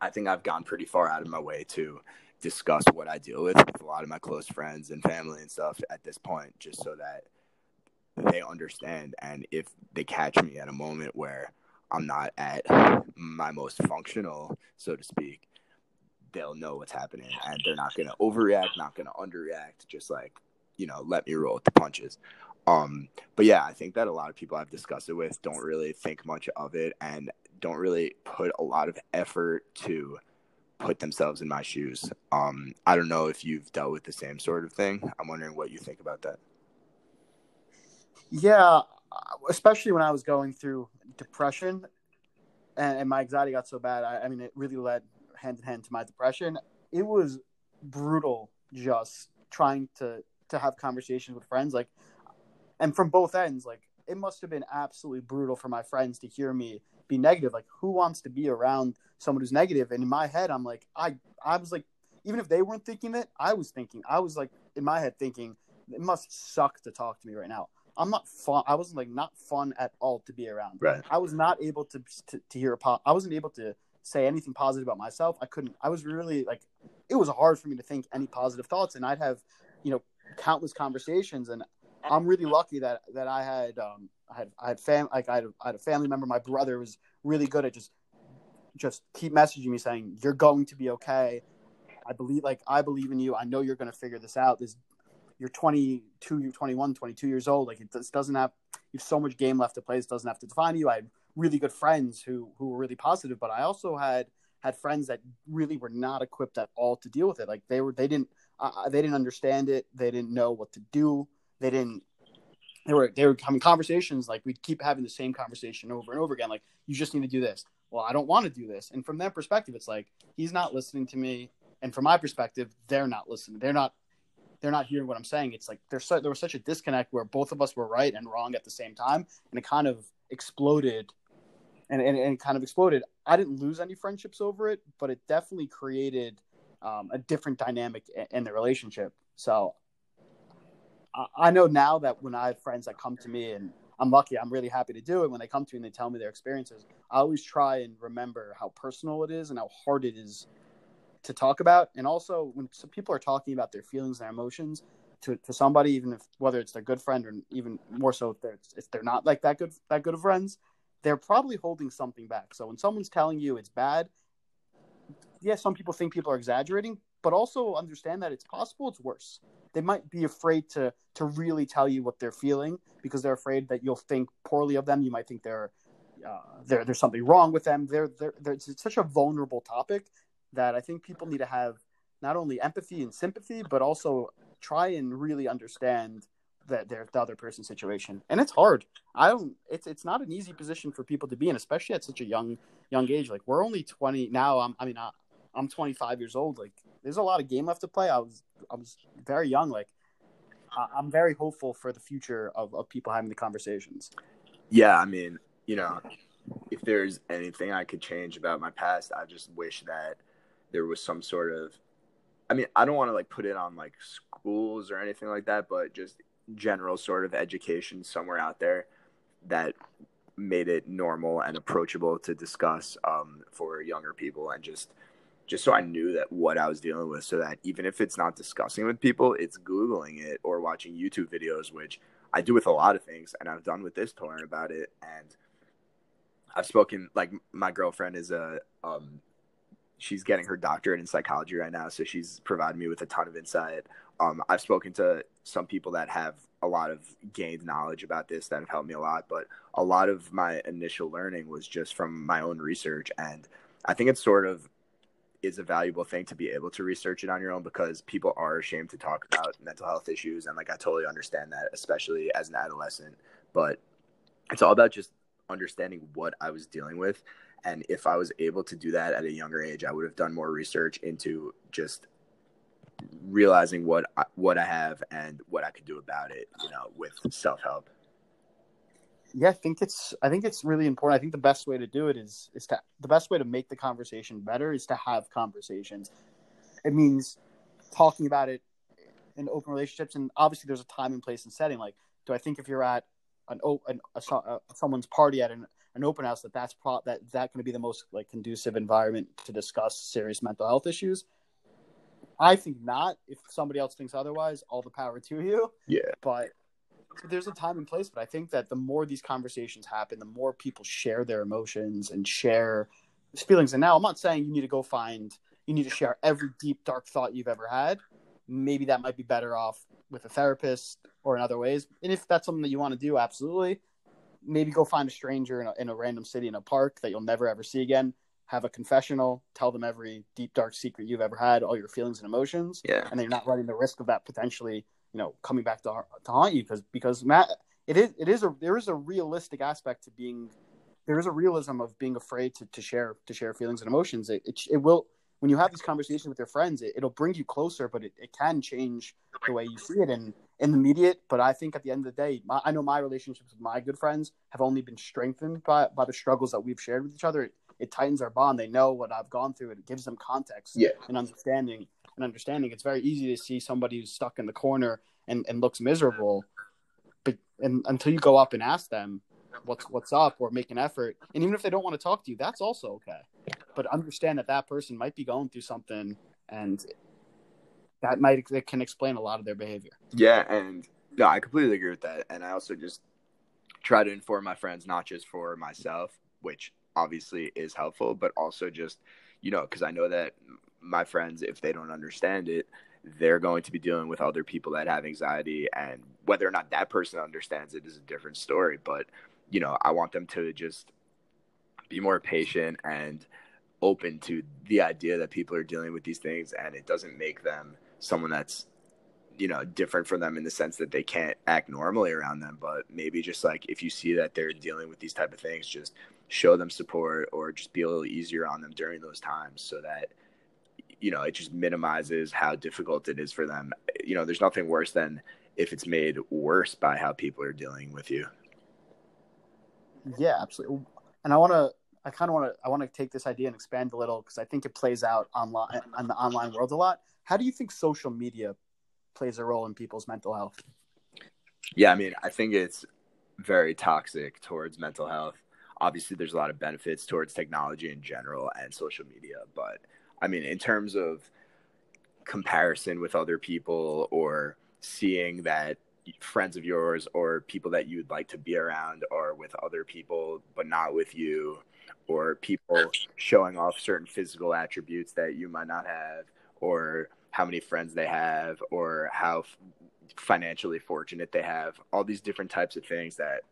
i think i've gone pretty far out of my way to discuss what I deal with with a lot of my close friends and family and stuff at this point, just so that they understand and if they catch me at a moment where I'm not at my most functional, so to speak, they'll know what's happening and they're not gonna overreact, not gonna underreact, just like, you know, let me roll with the punches. Um, but yeah, I think that a lot of people I've discussed it with don't really think much of it and don't really put a lot of effort to put themselves in my shoes. Um, I don't know if you've dealt with the same sort of thing. I'm wondering what you think about that. Yeah, especially when I was going through depression and, and my anxiety got so bad. I, I mean, it really led hand in hand to my depression. It was brutal just trying to to have conversations with friends like and from both ends like it must have been absolutely brutal for my friends to hear me be negative. Like who wants to be around someone who's negative? and in my head i'm like i i was like even if they weren't thinking it i was thinking i was like in my head thinking it must suck to talk to me right now. I'm not fun i wasn't like not fun at all to be around. Right. I was not able to to, to hear a po- i wasn't able to say anything positive about myself. I couldn't i was really like it was hard for me to think any positive thoughts. And i'd have you know countless conversations and i'm really lucky that that i had um I had I had fam like I had, a, I had a family member. My brother was really good at just just keep messaging me saying you're going to be okay. I believe like I believe in you. I know you're going to figure this out. This you're 22, you're 21, 22 years old. Like it this doesn't have you have so much game left to play. This doesn't have to define you. I had really good friends who who were really positive, but I also had had friends that really were not equipped at all to deal with it. Like they were they didn't uh, they didn't understand it. They didn't know what to do. They didn't they were they were having conversations like we'd keep having the same conversation over and over again like you just need to do this. Well i don't want to do this. And from their perspective it's like he's not listening to me. And from my perspective they're not listening. They're not they're not hearing what i'm saying. It's like there's so, there was such a disconnect where both of us were right and wrong at the same time and it kind of exploded and, and, and kind of exploded. I didn't lose any friendships over it but it definitely created um, a different dynamic in the relationship. So I know now that when I have friends that come to me and I'm lucky, I'm really happy to do it. When they come to me and they tell me their experiences, I always try and remember how personal it is and how hard it is to talk about. And also, when some people are talking about their feelings and their emotions to, to somebody, even if whether it's their good friend or even more so if they're if they're not like that good that good of friends, they're probably holding something back. So when someone's telling you it's bad, yeah, some people think people are exaggerating, but also understand that it's possible it's worse. They might be afraid to to really tell you what they're feeling because they're afraid that you'll think poorly of them. You might think they're uh, there, there's something wrong with them. They're, they're, they're, it's such a vulnerable topic that I think people need to have not only empathy and sympathy, but also try and really understand that their the other person's situation. And it's hard. I don't. It's it's not an easy position for people to be in, especially at such a young young age. Like we're only twenty now. I'm, I mean, I, I'm 25 years old. Like there's a lot of game left to play. I was I was very young. Like I'm very hopeful for the future of, of people having the conversations. Yeah, I mean, you know, if there's anything I could change about my past, I just wish that there was some sort of I mean, I don't want to like put it on like schools or anything like that, but just general sort of education somewhere out there that made it normal and approachable to discuss um, for younger people and just just so I knew that what I was dealing with, so that even if it's not discussing with people, it's googling it or watching YouTube videos, which I do with a lot of things, and I've done with this to learn about it. And I've spoken like my girlfriend is a um, she's getting her doctorate in psychology right now, so she's provided me with a ton of insight. Um, I've spoken to some people that have a lot of gained knowledge about this that have helped me a lot, but a lot of my initial learning was just from my own research, and I think it's sort of is a valuable thing to be able to research it on your own because people are ashamed to talk about mental health issues. And like I totally understand that especially as an adolescent. But it's all about just understanding what I was dealing with. And if I was able to do that at a younger age I would have done more research into just realizing what I, what I have and what I could do about it you know with self-help yeah, I think it's I think it's really important. I think the best way to do it is is to the best way to make the conversation better is to have conversations. It means talking about it in open relationships, and obviously there's a time and place and setting. Like, do I think if you're at an, an a, a, someone's party at an, an open house that that's pro, that that going to be the most like conducive environment to discuss serious mental health issues? I think not. If somebody else thinks otherwise, all the power to you. Yeah. But there's a time and place, but I think that the more these conversations happen, the more people share their emotions and share feelings. And now I'm not saying you need to go find, you need to share every deep, dark thought you've ever had. Maybe that might be better off with a therapist or in other ways. And if that's something that you want to do, absolutely. Maybe go find a stranger in a, in a random city in a park that you'll never ever see again. Have a confessional, tell them every deep, dark secret you've ever had, all your feelings and emotions. Yeah. And then you're not running the risk of that potentially you know coming back to to haunt you because because Matt it is it is a there is a realistic aspect to being there is a realism of being afraid to, to share to share feelings and emotions. It, it, it will when you have these conversations with your friends it, it'll bring you closer but it, it can change the way you see it in in the immediate but i think at the end of the day my, i know my relationships with my good friends have only been strengthened by, by the struggles that we've shared with each other. It, it tightens our bond. They know what i've gone through and it gives them context yeah. and understanding and understanding, it's very easy to see somebody who's stuck in the corner and, and looks miserable. But and until you go up and ask them what's what's up or make an effort, and even if they don't want to talk to you, that's also okay. But understand that that person might be going through something, and that might that can explain a lot of their behavior. Yeah, and no, I completely agree with that. And I also just try to inform my friends, not just for myself, which obviously is helpful, but also just you know because I know that my friends, if they don't understand it, they're going to be dealing with other people that have anxiety and whether or not that person understands it is a different story but you know i want them to just be more patient and open to the idea that people are dealing with these things and it doesn't make them someone that's you know different from them in the sense that they can't act normally around them but maybe just like if you see that they're dealing with these type of things just show them support or just be a little easier on them during those times so that you know, it just minimizes how difficult it is for them. You know, there's nothing worse than if it's made worse by how people are dealing with you. Yeah, absolutely. And I want to, I kind of want to, I want to take this idea and expand a little because I think it plays out online on the online world a lot. How do you think social media plays a role in people's mental health? Yeah, I mean, I think it's very toxic towards mental health. Obviously, there's a lot of benefits towards technology in general and social media, but I mean, in terms of comparison with other people or seeing that friends of yours or people that you'd like to be around are with other people but not with you or people showing off certain physical attributes that you might not have or how many friends they have or how financially fortunate they have all these different types of things that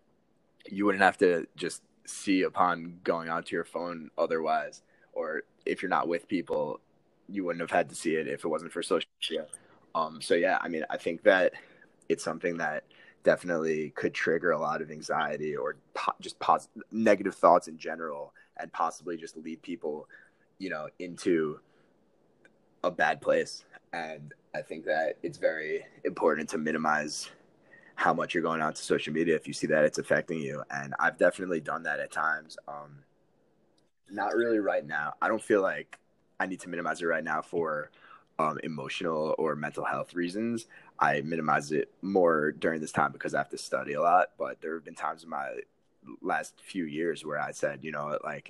you wouldn't have to just see upon going onto your phone otherwise or if you're not with people, you wouldn't have had to see it if it wasn't for social media. Um, so yeah, I mean, I think that it's something that definitely could trigger a lot of anxiety or po- just pos- negative thoughts in general, and possibly just lead people, you know, into a bad place. And I think that it's very important to minimize how much you're going on to social media if you see that it's affecting you. And I've definitely done that at times. Um, not really right now. I don't feel like I need to minimize it right now for um, emotional or mental health reasons. I minimize it more during this time because I have to study a lot. But there have been times in my last few years where I said, you know, like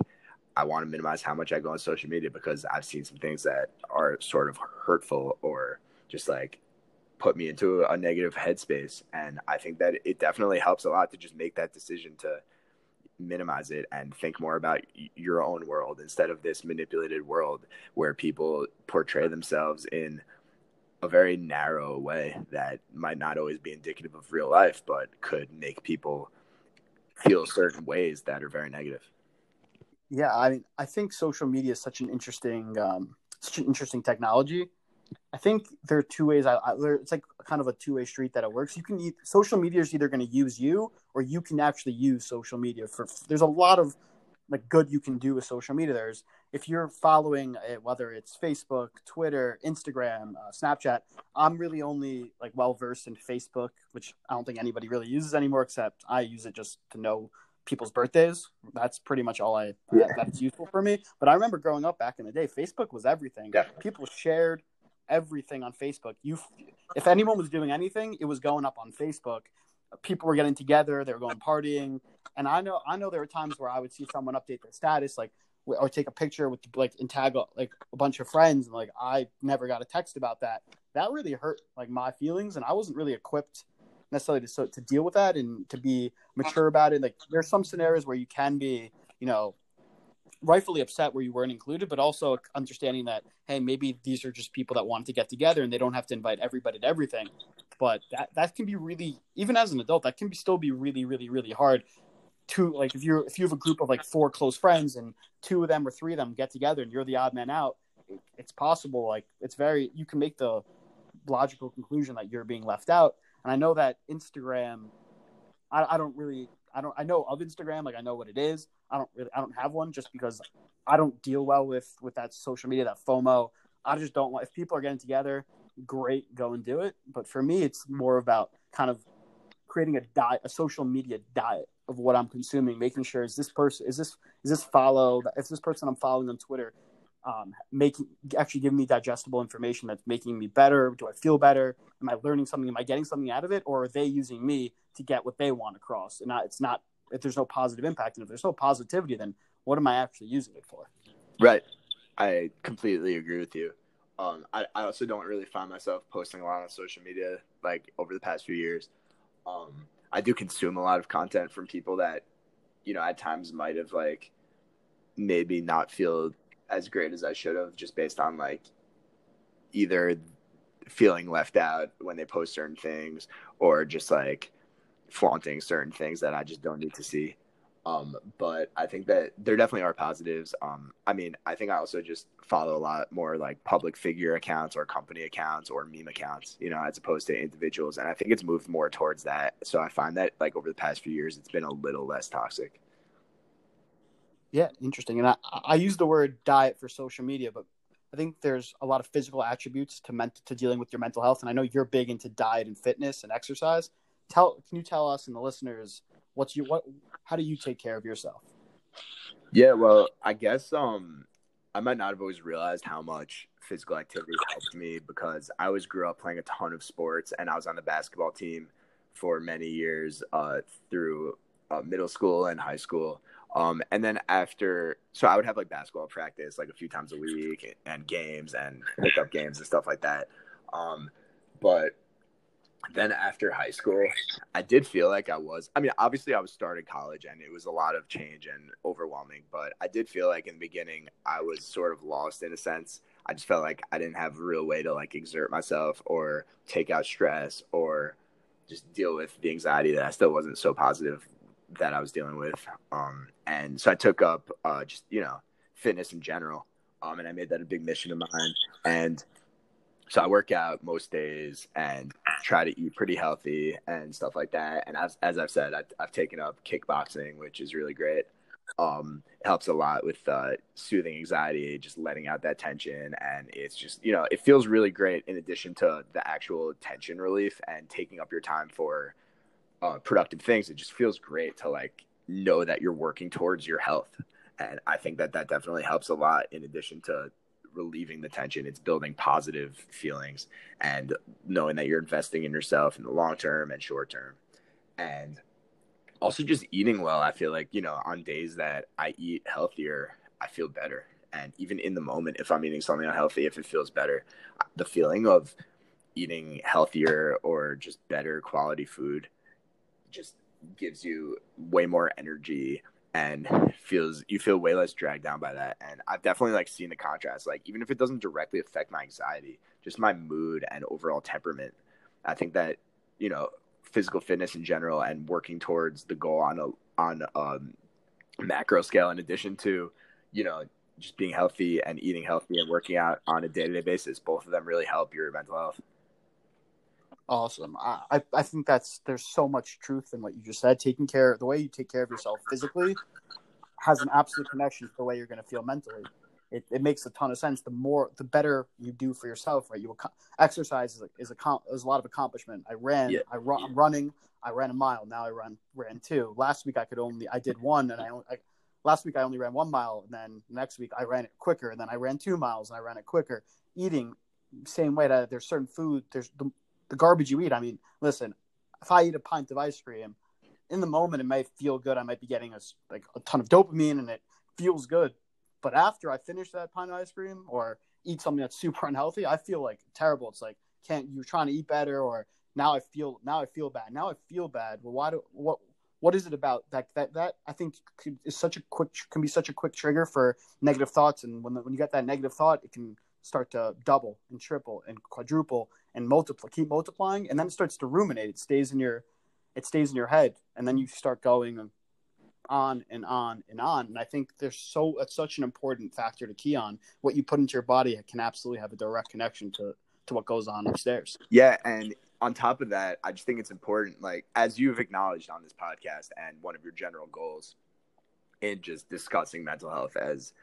I want to minimize how much I go on social media because I've seen some things that are sort of hurtful or just like put me into a negative headspace. And I think that it definitely helps a lot to just make that decision to minimize it and think more about your own world instead of this manipulated world where people portray themselves in a very narrow way that might not always be indicative of real life but could make people feel certain ways that are very negative yeah i mean i think social media is such an interesting um, such an interesting technology I think there are two ways. I, I it's like kind of a two way street that it works. You can eat social media is either going to use you, or you can actually use social media for. There's a lot of like good you can do with social media. There's if you're following it whether it's Facebook, Twitter, Instagram, uh, Snapchat. I'm really only like well versed in Facebook, which I don't think anybody really uses anymore. Except I use it just to know people's birthdays. That's pretty much all I yeah. that's useful for me. But I remember growing up back in the day, Facebook was everything. Yeah. People shared everything on Facebook. You, if anyone was doing anything, it was going up on Facebook. People were getting together, they were going partying, and I know I know there were times where I would see someone update their status, like or take a picture with like and tag like a bunch of friends, and like I never got a text about that. That really hurt like my feelings, and I wasn't really equipped necessarily to so, to deal with that and to be mature about it. Like there's some scenarios where you can be, you know, rightfully upset where you weren't included, but also understanding that hey, maybe these are just people that want to get together and they don't have to invite everybody to everything. But that that can be really, even as an adult, that can be, still be really, really, really hard. To like if you're if you have a group of like four close friends and two of them or three of them get together and you're the odd man out, it's possible. Like it's very you can make the logical conclusion that you're being left out. And I know that Instagram, I, I don't really I don't I know of Instagram, like I know what it is. I don't really I don't have one just because I don't deal well with with that social media, that FOMO. I just don't want if people are getting together, great, go and do it. But for me, it's more about kind of creating a diet, a social media diet of what I'm consuming, making sure is this person is this is this follow if this person I'm following on Twitter um, making actually giving me digestible information that's making me better? Do I feel better? Am I learning something? Am I getting something out of it, or are they using me to get what they want across? And not, it's not if there's no positive impact, and if there's no positivity, then what am I actually using it for? Right. I completely agree with you. Um, I, I also don't really find myself posting a lot on social media like over the past few years. Um, I do consume a lot of content from people that, you know, at times might have like maybe not feel as great as I should have, just based on like either feeling left out when they post certain things or just like flaunting certain things that I just don't need to see. Um, but I think that there definitely are positives. Um, I mean, I think I also just follow a lot more like public figure accounts or company accounts or meme accounts, you know, as opposed to individuals. And I think it's moved more towards that. So I find that like over the past few years, it's been a little less toxic. Yeah, interesting. And I, I use the word diet for social media, but I think there's a lot of physical attributes to ment- to dealing with your mental health. And I know you're big into diet and fitness and exercise. Tell can you tell us and the listeners what's you what how do you take care of yourself? Yeah, well, I guess um I might not have always realized how much physical activity helped me because I always grew up playing a ton of sports and I was on the basketball team for many years uh, through uh, middle school and high school. Um, and then after, so I would have like basketball practice like a few times a week and games and pickup games and stuff like that. Um, but then after high school, I did feel like I was, I mean, obviously I was starting college and it was a lot of change and overwhelming, but I did feel like in the beginning I was sort of lost in a sense. I just felt like I didn't have a real way to like exert myself or take out stress or just deal with the anxiety that I still wasn't so positive that I was dealing with. Um, and so I took up uh, just you know fitness in general, um, and I made that a big mission of mine. And so I work out most days and try to eat pretty healthy and stuff like that. And as as I've said, I've, I've taken up kickboxing, which is really great. Um, it helps a lot with uh, soothing anxiety, just letting out that tension, and it's just you know it feels really great. In addition to the actual tension relief and taking up your time for uh, productive things, it just feels great to like know that you're working towards your health. And I think that that definitely helps a lot in addition to relieving the tension. It's building positive feelings and knowing that you're investing in yourself in the long term and short term. And also just eating well. I feel like, you know, on days that I eat healthier, I feel better. And even in the moment, if I'm eating something unhealthy, if it feels better, the feeling of eating healthier or just better quality food just gives you way more energy and feels you feel way less dragged down by that. And i've definitely like seen the contrast. Like even if it doesn't directly affect my anxiety just my mood and overall temperament i think that you know physical fitness in general and working towards the goal on a on a um, macro scale in addition to you know just being healthy and eating healthy and working out on a day-to-day basis both of them really help your mental health Awesome. I, I think that's there's so much truth in what you just said. Taking care, the way you take care of yourself physically, has an absolute connection to the way you're going to feel mentally. It, it makes a ton of sense. The more, the better you do for yourself, right? You exercise is a, is a, is a lot of accomplishment. I ran, yeah. I run, I'm running. I ran a mile. Now I run ran two. Last week I could only, I did one, and I, I last week I only ran one mile, and then next week I ran it quicker, and then I ran two miles, and I ran it quicker. Eating same way that there's certain food. There's the the garbage you eat. I mean, listen, if I eat a pint of ice cream, in the moment it might feel good. I might be getting a like a ton of dopamine and it feels good. But after I finish that pint of ice cream or eat something that's super unhealthy, I feel like terrible. It's like can't you're trying to eat better or now I feel now I feel bad. Now I feel bad. Well, why do what what is it about that that that I think could, is such a quick can be such a quick trigger for negative thoughts, and when when you get that negative thought, it can start to double and triple and quadruple and multiply, keep multiplying, and then it starts to ruminate. It stays in your it stays in your head, and then you start going on and on and on. And I think there's so it's such an important factor to key on. What you put into your body can absolutely have a direct connection to to what goes on upstairs. Yeah, and on top of that, I just think it's important, like as you've acknowledged on this podcast, and one of your general goals in just discussing mental health as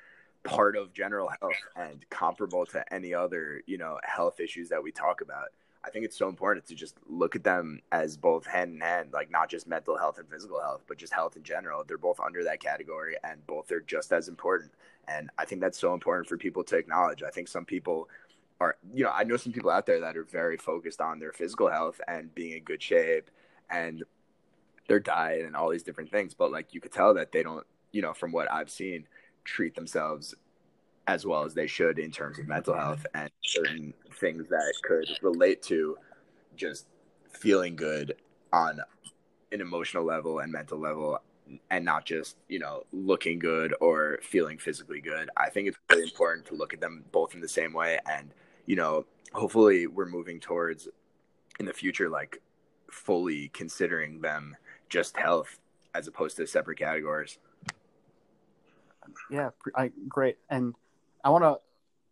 part of general health and comparable to any other, you know, health issues that we talk about. I think it's so important to just look at them as both hand in hand, like not just mental health and physical health, but just health in general. They're both under that category and both are just as important. And I think that's so important for people to acknowledge. I think some people are you know i know some people out there that are very focused on their physical health and being in good shape and their diet and all these different things but like you could tell that they don't you know from what i've seen treat themselves as well as they should in terms of mental health and certain things that could relate to just feeling good on an emotional level and mental level and not just you know looking good or feeling physically good i think it's really important to look at them both in the same way and you know, hopefully we're moving towards in the future, like fully considering them just health as opposed to separate categories. Yeah, I, great. And I want to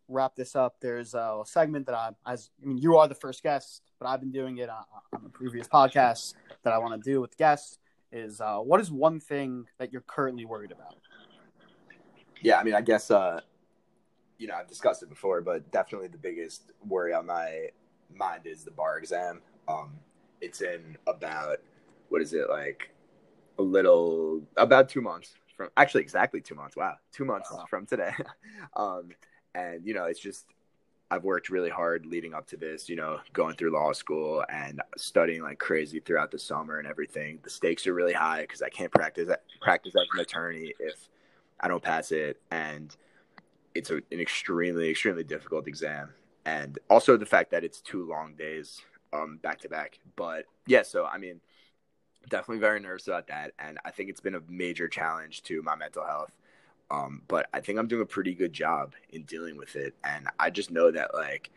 wrap this up. There's a segment that I, as I mean, you are the first guest, but I've been doing it on, on the previous podcast that I want to do with guests. Is uh, what is one thing that you're currently worried about? Yeah, I mean, I guess uh, you know, I've discussed it before, but definitely the biggest worry on my mind is the bar exam. Um, it's in about what is it like a little about two months from actually exactly two months. Wow, two months wow. from today. (laughs) um, and you know, it's just I've worked really hard leading up to this. You know, going through law school and studying like crazy throughout the summer and everything. The stakes are really high because I can't practice practice as an attorney if I don't pass it and it's a, an extremely extremely difficult exam and also the fact that it's two long days um back to back but yeah so i mean definitely very nervous about that and i think it's been a major challenge to my mental health. Um but i think i'm doing a pretty good job in dealing with it and i just know that like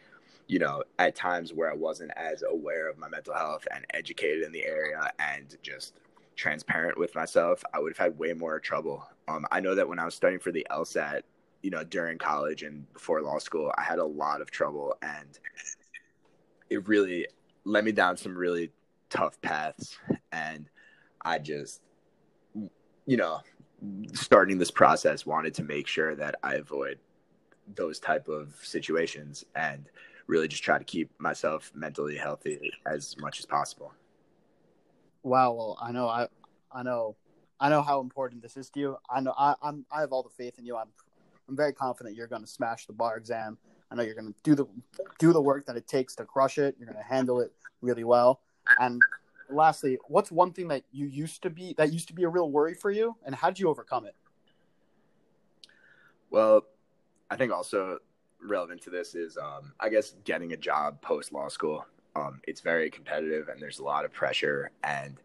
you know at times where i wasn't as aware of my mental health and educated in the area and just transparent with myself i would have had way more trouble. Um i know that when i was studying for the lsat you know, during college and before law school, I had a lot of trouble and it really let me down some really tough paths. And I just, you know, starting this process wanted to make sure that I avoid those type of situations and really just try to keep myself mentally healthy as much as possible. Wow. Well, I know, I, I know, I know how important this is to you. I know I, I'm, I have all the faith in you. I'm I'm very confident you're going to smash the bar exam. I know you're going to do the do the work that it takes to crush it. You're going to handle it really well. And lastly, what's one thing that you used to be that used to be a real worry for you, and how did you overcome it? Well, I think also relevant to this is, um, I guess, getting a job post law school. Um, it's very competitive, and there's a lot of pressure, and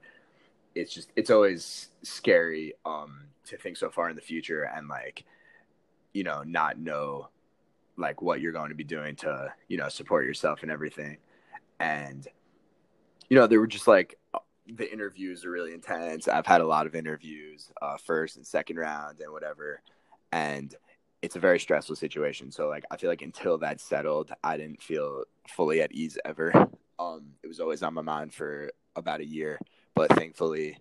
it's just it's always scary um, to think so far in the future and like you know, not know like what you're going to be doing to, you know, support yourself and everything. And, you know, they were just like, the interviews are really intense. I've had a lot of interviews, uh, first and second round and whatever. And it's a very stressful situation. So like, I feel like until that settled, I didn't feel fully at ease ever. Um, it was always on my mind for about a year, but thankfully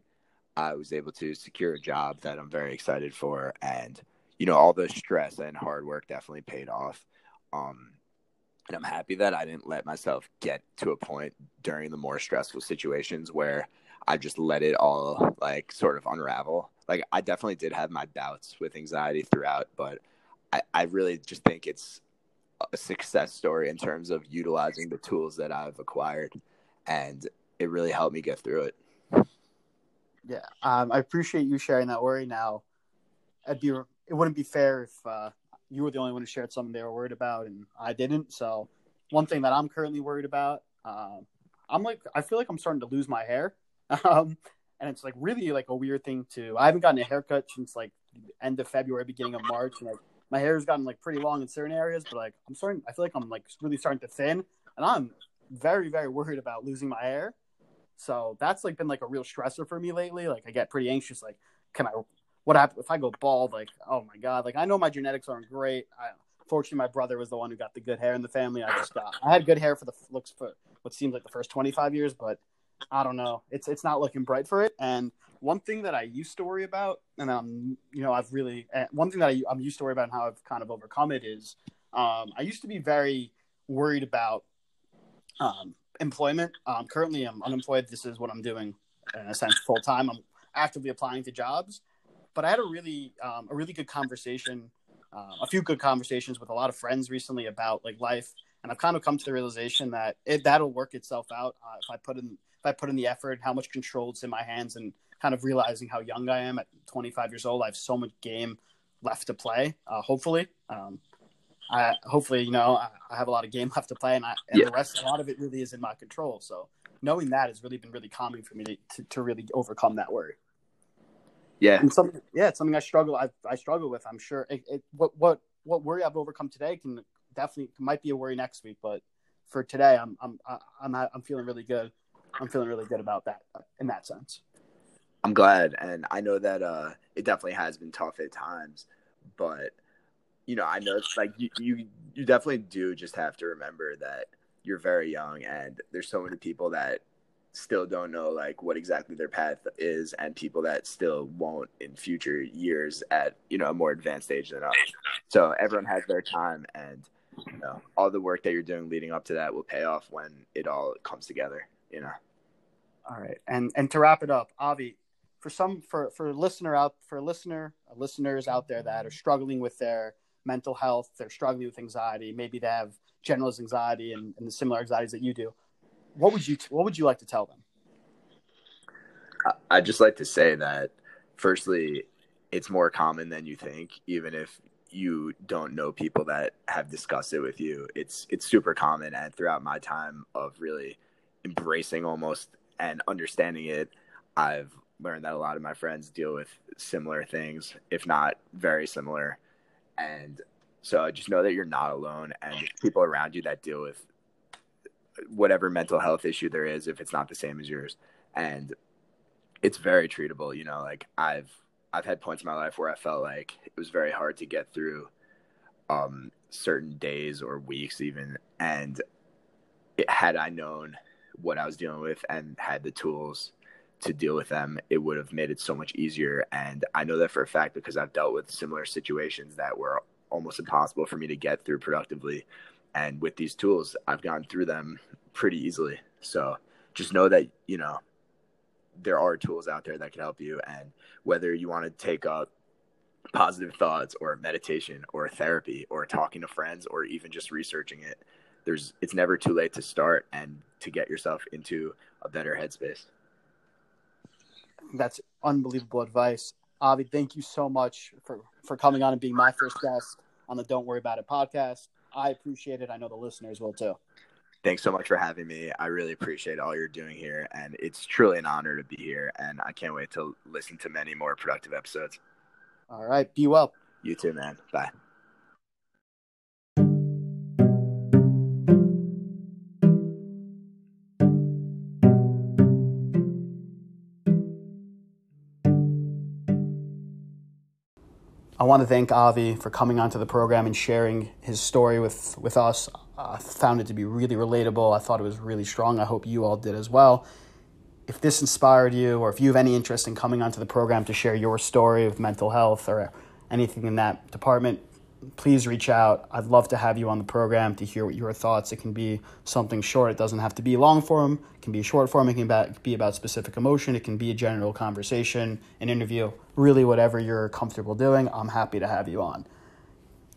I was able to secure a job that I'm very excited for. And, you know, all the stress and hard work definitely paid off. Um, and I'm happy that I didn't let myself get to a point during the more stressful situations where I just let it all like sort of unravel. Like I definitely did have my bouts with anxiety throughout, but I, I really just think it's a success story in terms of utilizing the tools that I've acquired, and it really helped me get through it. Yeah, um, I appreciate you sharing that worry. Now, I'd be it wouldn't be fair if uh, you were the only one who shared something they were worried about and I didn't. So one thing that I'm currently worried about, uh, I'm like I feel like I'm starting to lose my hair. (laughs) Um, and it's like really like a weird thing to. I haven't gotten a haircut since like end of February, beginning of March, and like my hair has gotten like pretty long in certain areas, but like I'm starting. I feel like I'm like really starting to thin, and I'm very very worried about losing my hair. So that's like been like a real stressor for me lately. Like I get pretty anxious. Like, can I? What happens if I go bald? Like, oh my god! Like I know my genetics aren't great. I, fortunately, my brother was the one who got the good hair in the family. I just got. I had good hair for the looks for what seems like the first 25 years, but I don't know. It's it's not looking bright for it. And one thing that I used to worry about, and um, you know, I've really eh, one thing that I, I'm used to worry about and how I've kind of overcome it is, um, I used to be very worried about um, employment. Um, currently, I'm unemployed. This is what I'm doing in a sense full time. I'm actively applying to jobs, but I had a really um, a really good conversation, uh, a few good conversations with a lot of friends recently about like life, and I've kind of come to the realization that it that'll work itself out uh, if I put in if I put in the effort, how much control is in my hands, and kind of realizing how young I am at 25 years old. I have so much game left to play. Uh, hopefully, um, I hopefully you know I, I, have a lot of game (laughs) left to play, and, I, and yeah. the rest, a lot of it really is in my control. So knowing that has really been really calming for me to to, to really overcome that worry. Yeah, and something yeah, it's something I struggle I, I struggle with. I'm sure it, it, what what what worry I've overcome today can definitely might be a worry next week, but for today, I'm I'm I'm I'm feeling really good I'm feeling really good about that in that sense. I'm glad, and I know that uh, it definitely has been tough at times, but you know, I know it's like you, you you definitely do just have to remember that you're very young, and there's so many people that still don't know like what exactly their path is, and people that still won't in future years at you know a more advanced age than us. So everyone has their time, and you know all the work that you're doing leading up to that will pay off when it all comes together you know. All right, and and to wrap it up, Avi, for some for for listener out for listener uh, listeners out there that are struggling with their mental health, they're struggling with anxiety, maybe they have generalized anxiety and, and the similar anxieties that you do. What would you what would you like to tell them? I'd just like to say that, firstly, it's more common than you think, even if you don't know people that have discussed it with you. It's it's super common, and throughout my time of really embracing almost and understanding it, I've learned that a lot of my friends deal with similar things, if not very similar. And so I just know that you're not alone and people around you that deal with whatever mental health issue there is, if it's not the same as yours. And it's very treatable, you know, like I've I've had points in my life where I felt like it was very hard to get through um, certain days or weeks even. And it, had I known what I was dealing with and had the tools to deal with them, it would have made it so much easier. And I know that for a fact because I've dealt with similar situations that were almost impossible for me to get through productively. And with these tools, I've gone through them pretty easily. So just know that, you know, there are tools out there that can help you. And whether you want to take up positive thoughts or meditation or therapy or talking to friends or even just researching it, there's it's never too late to start and to get yourself into a better headspace. That's unbelievable advice. Avi, thank you so much for, for coming on and being my first guest on the Don't Worry About It podcast. I appreciate it. I know the listeners will too. Thanks so much for having me. I really appreciate all you're doing here, and it's truly an honor to be here. And I can't wait to listen to many more productive episodes. All right. Be well. You too, man. Bye. Want to thank Avi for coming onto the program and sharing his story with, with us. I found it to be really relatable. I thought it was really strong. I hope you all did as well. If this inspired you, or if you have any interest in coming onto the program to share your story of mental health or anything in that department, please reach out. I'd love to have you on the program to hear what your thoughts. It can be something short. It doesn't have to be long form. It can be short form. It can be about specific emotion. It can be a general conversation, an interview. Really, whatever you're comfortable doing, I'm happy to have you on.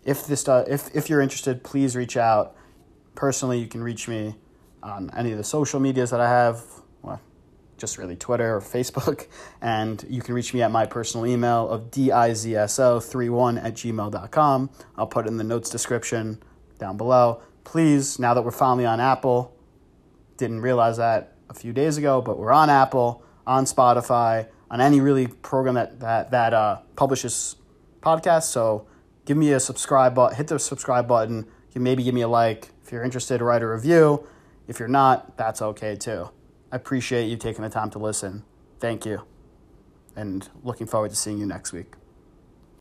If this, uh, if if you're interested, please reach out. Personally, you can reach me on any of the social medias that I have just really Twitter or Facebook. (laughs) And you can reach me at my personal email of dizso31 at gmail.com. I'll put it in the notes description down below. Please, now that we're finally on Apple, Didn't realize that a few days ago, but we're on Apple, on Spotify, on any really program that that that uh, publishes podcasts. So give me a subscribe button, hit the subscribe button. You can maybe give me a like if you're interested. Write a review. If you're not, that's okay too. I appreciate you taking the time to listen. Thank you, and looking forward to seeing you next week.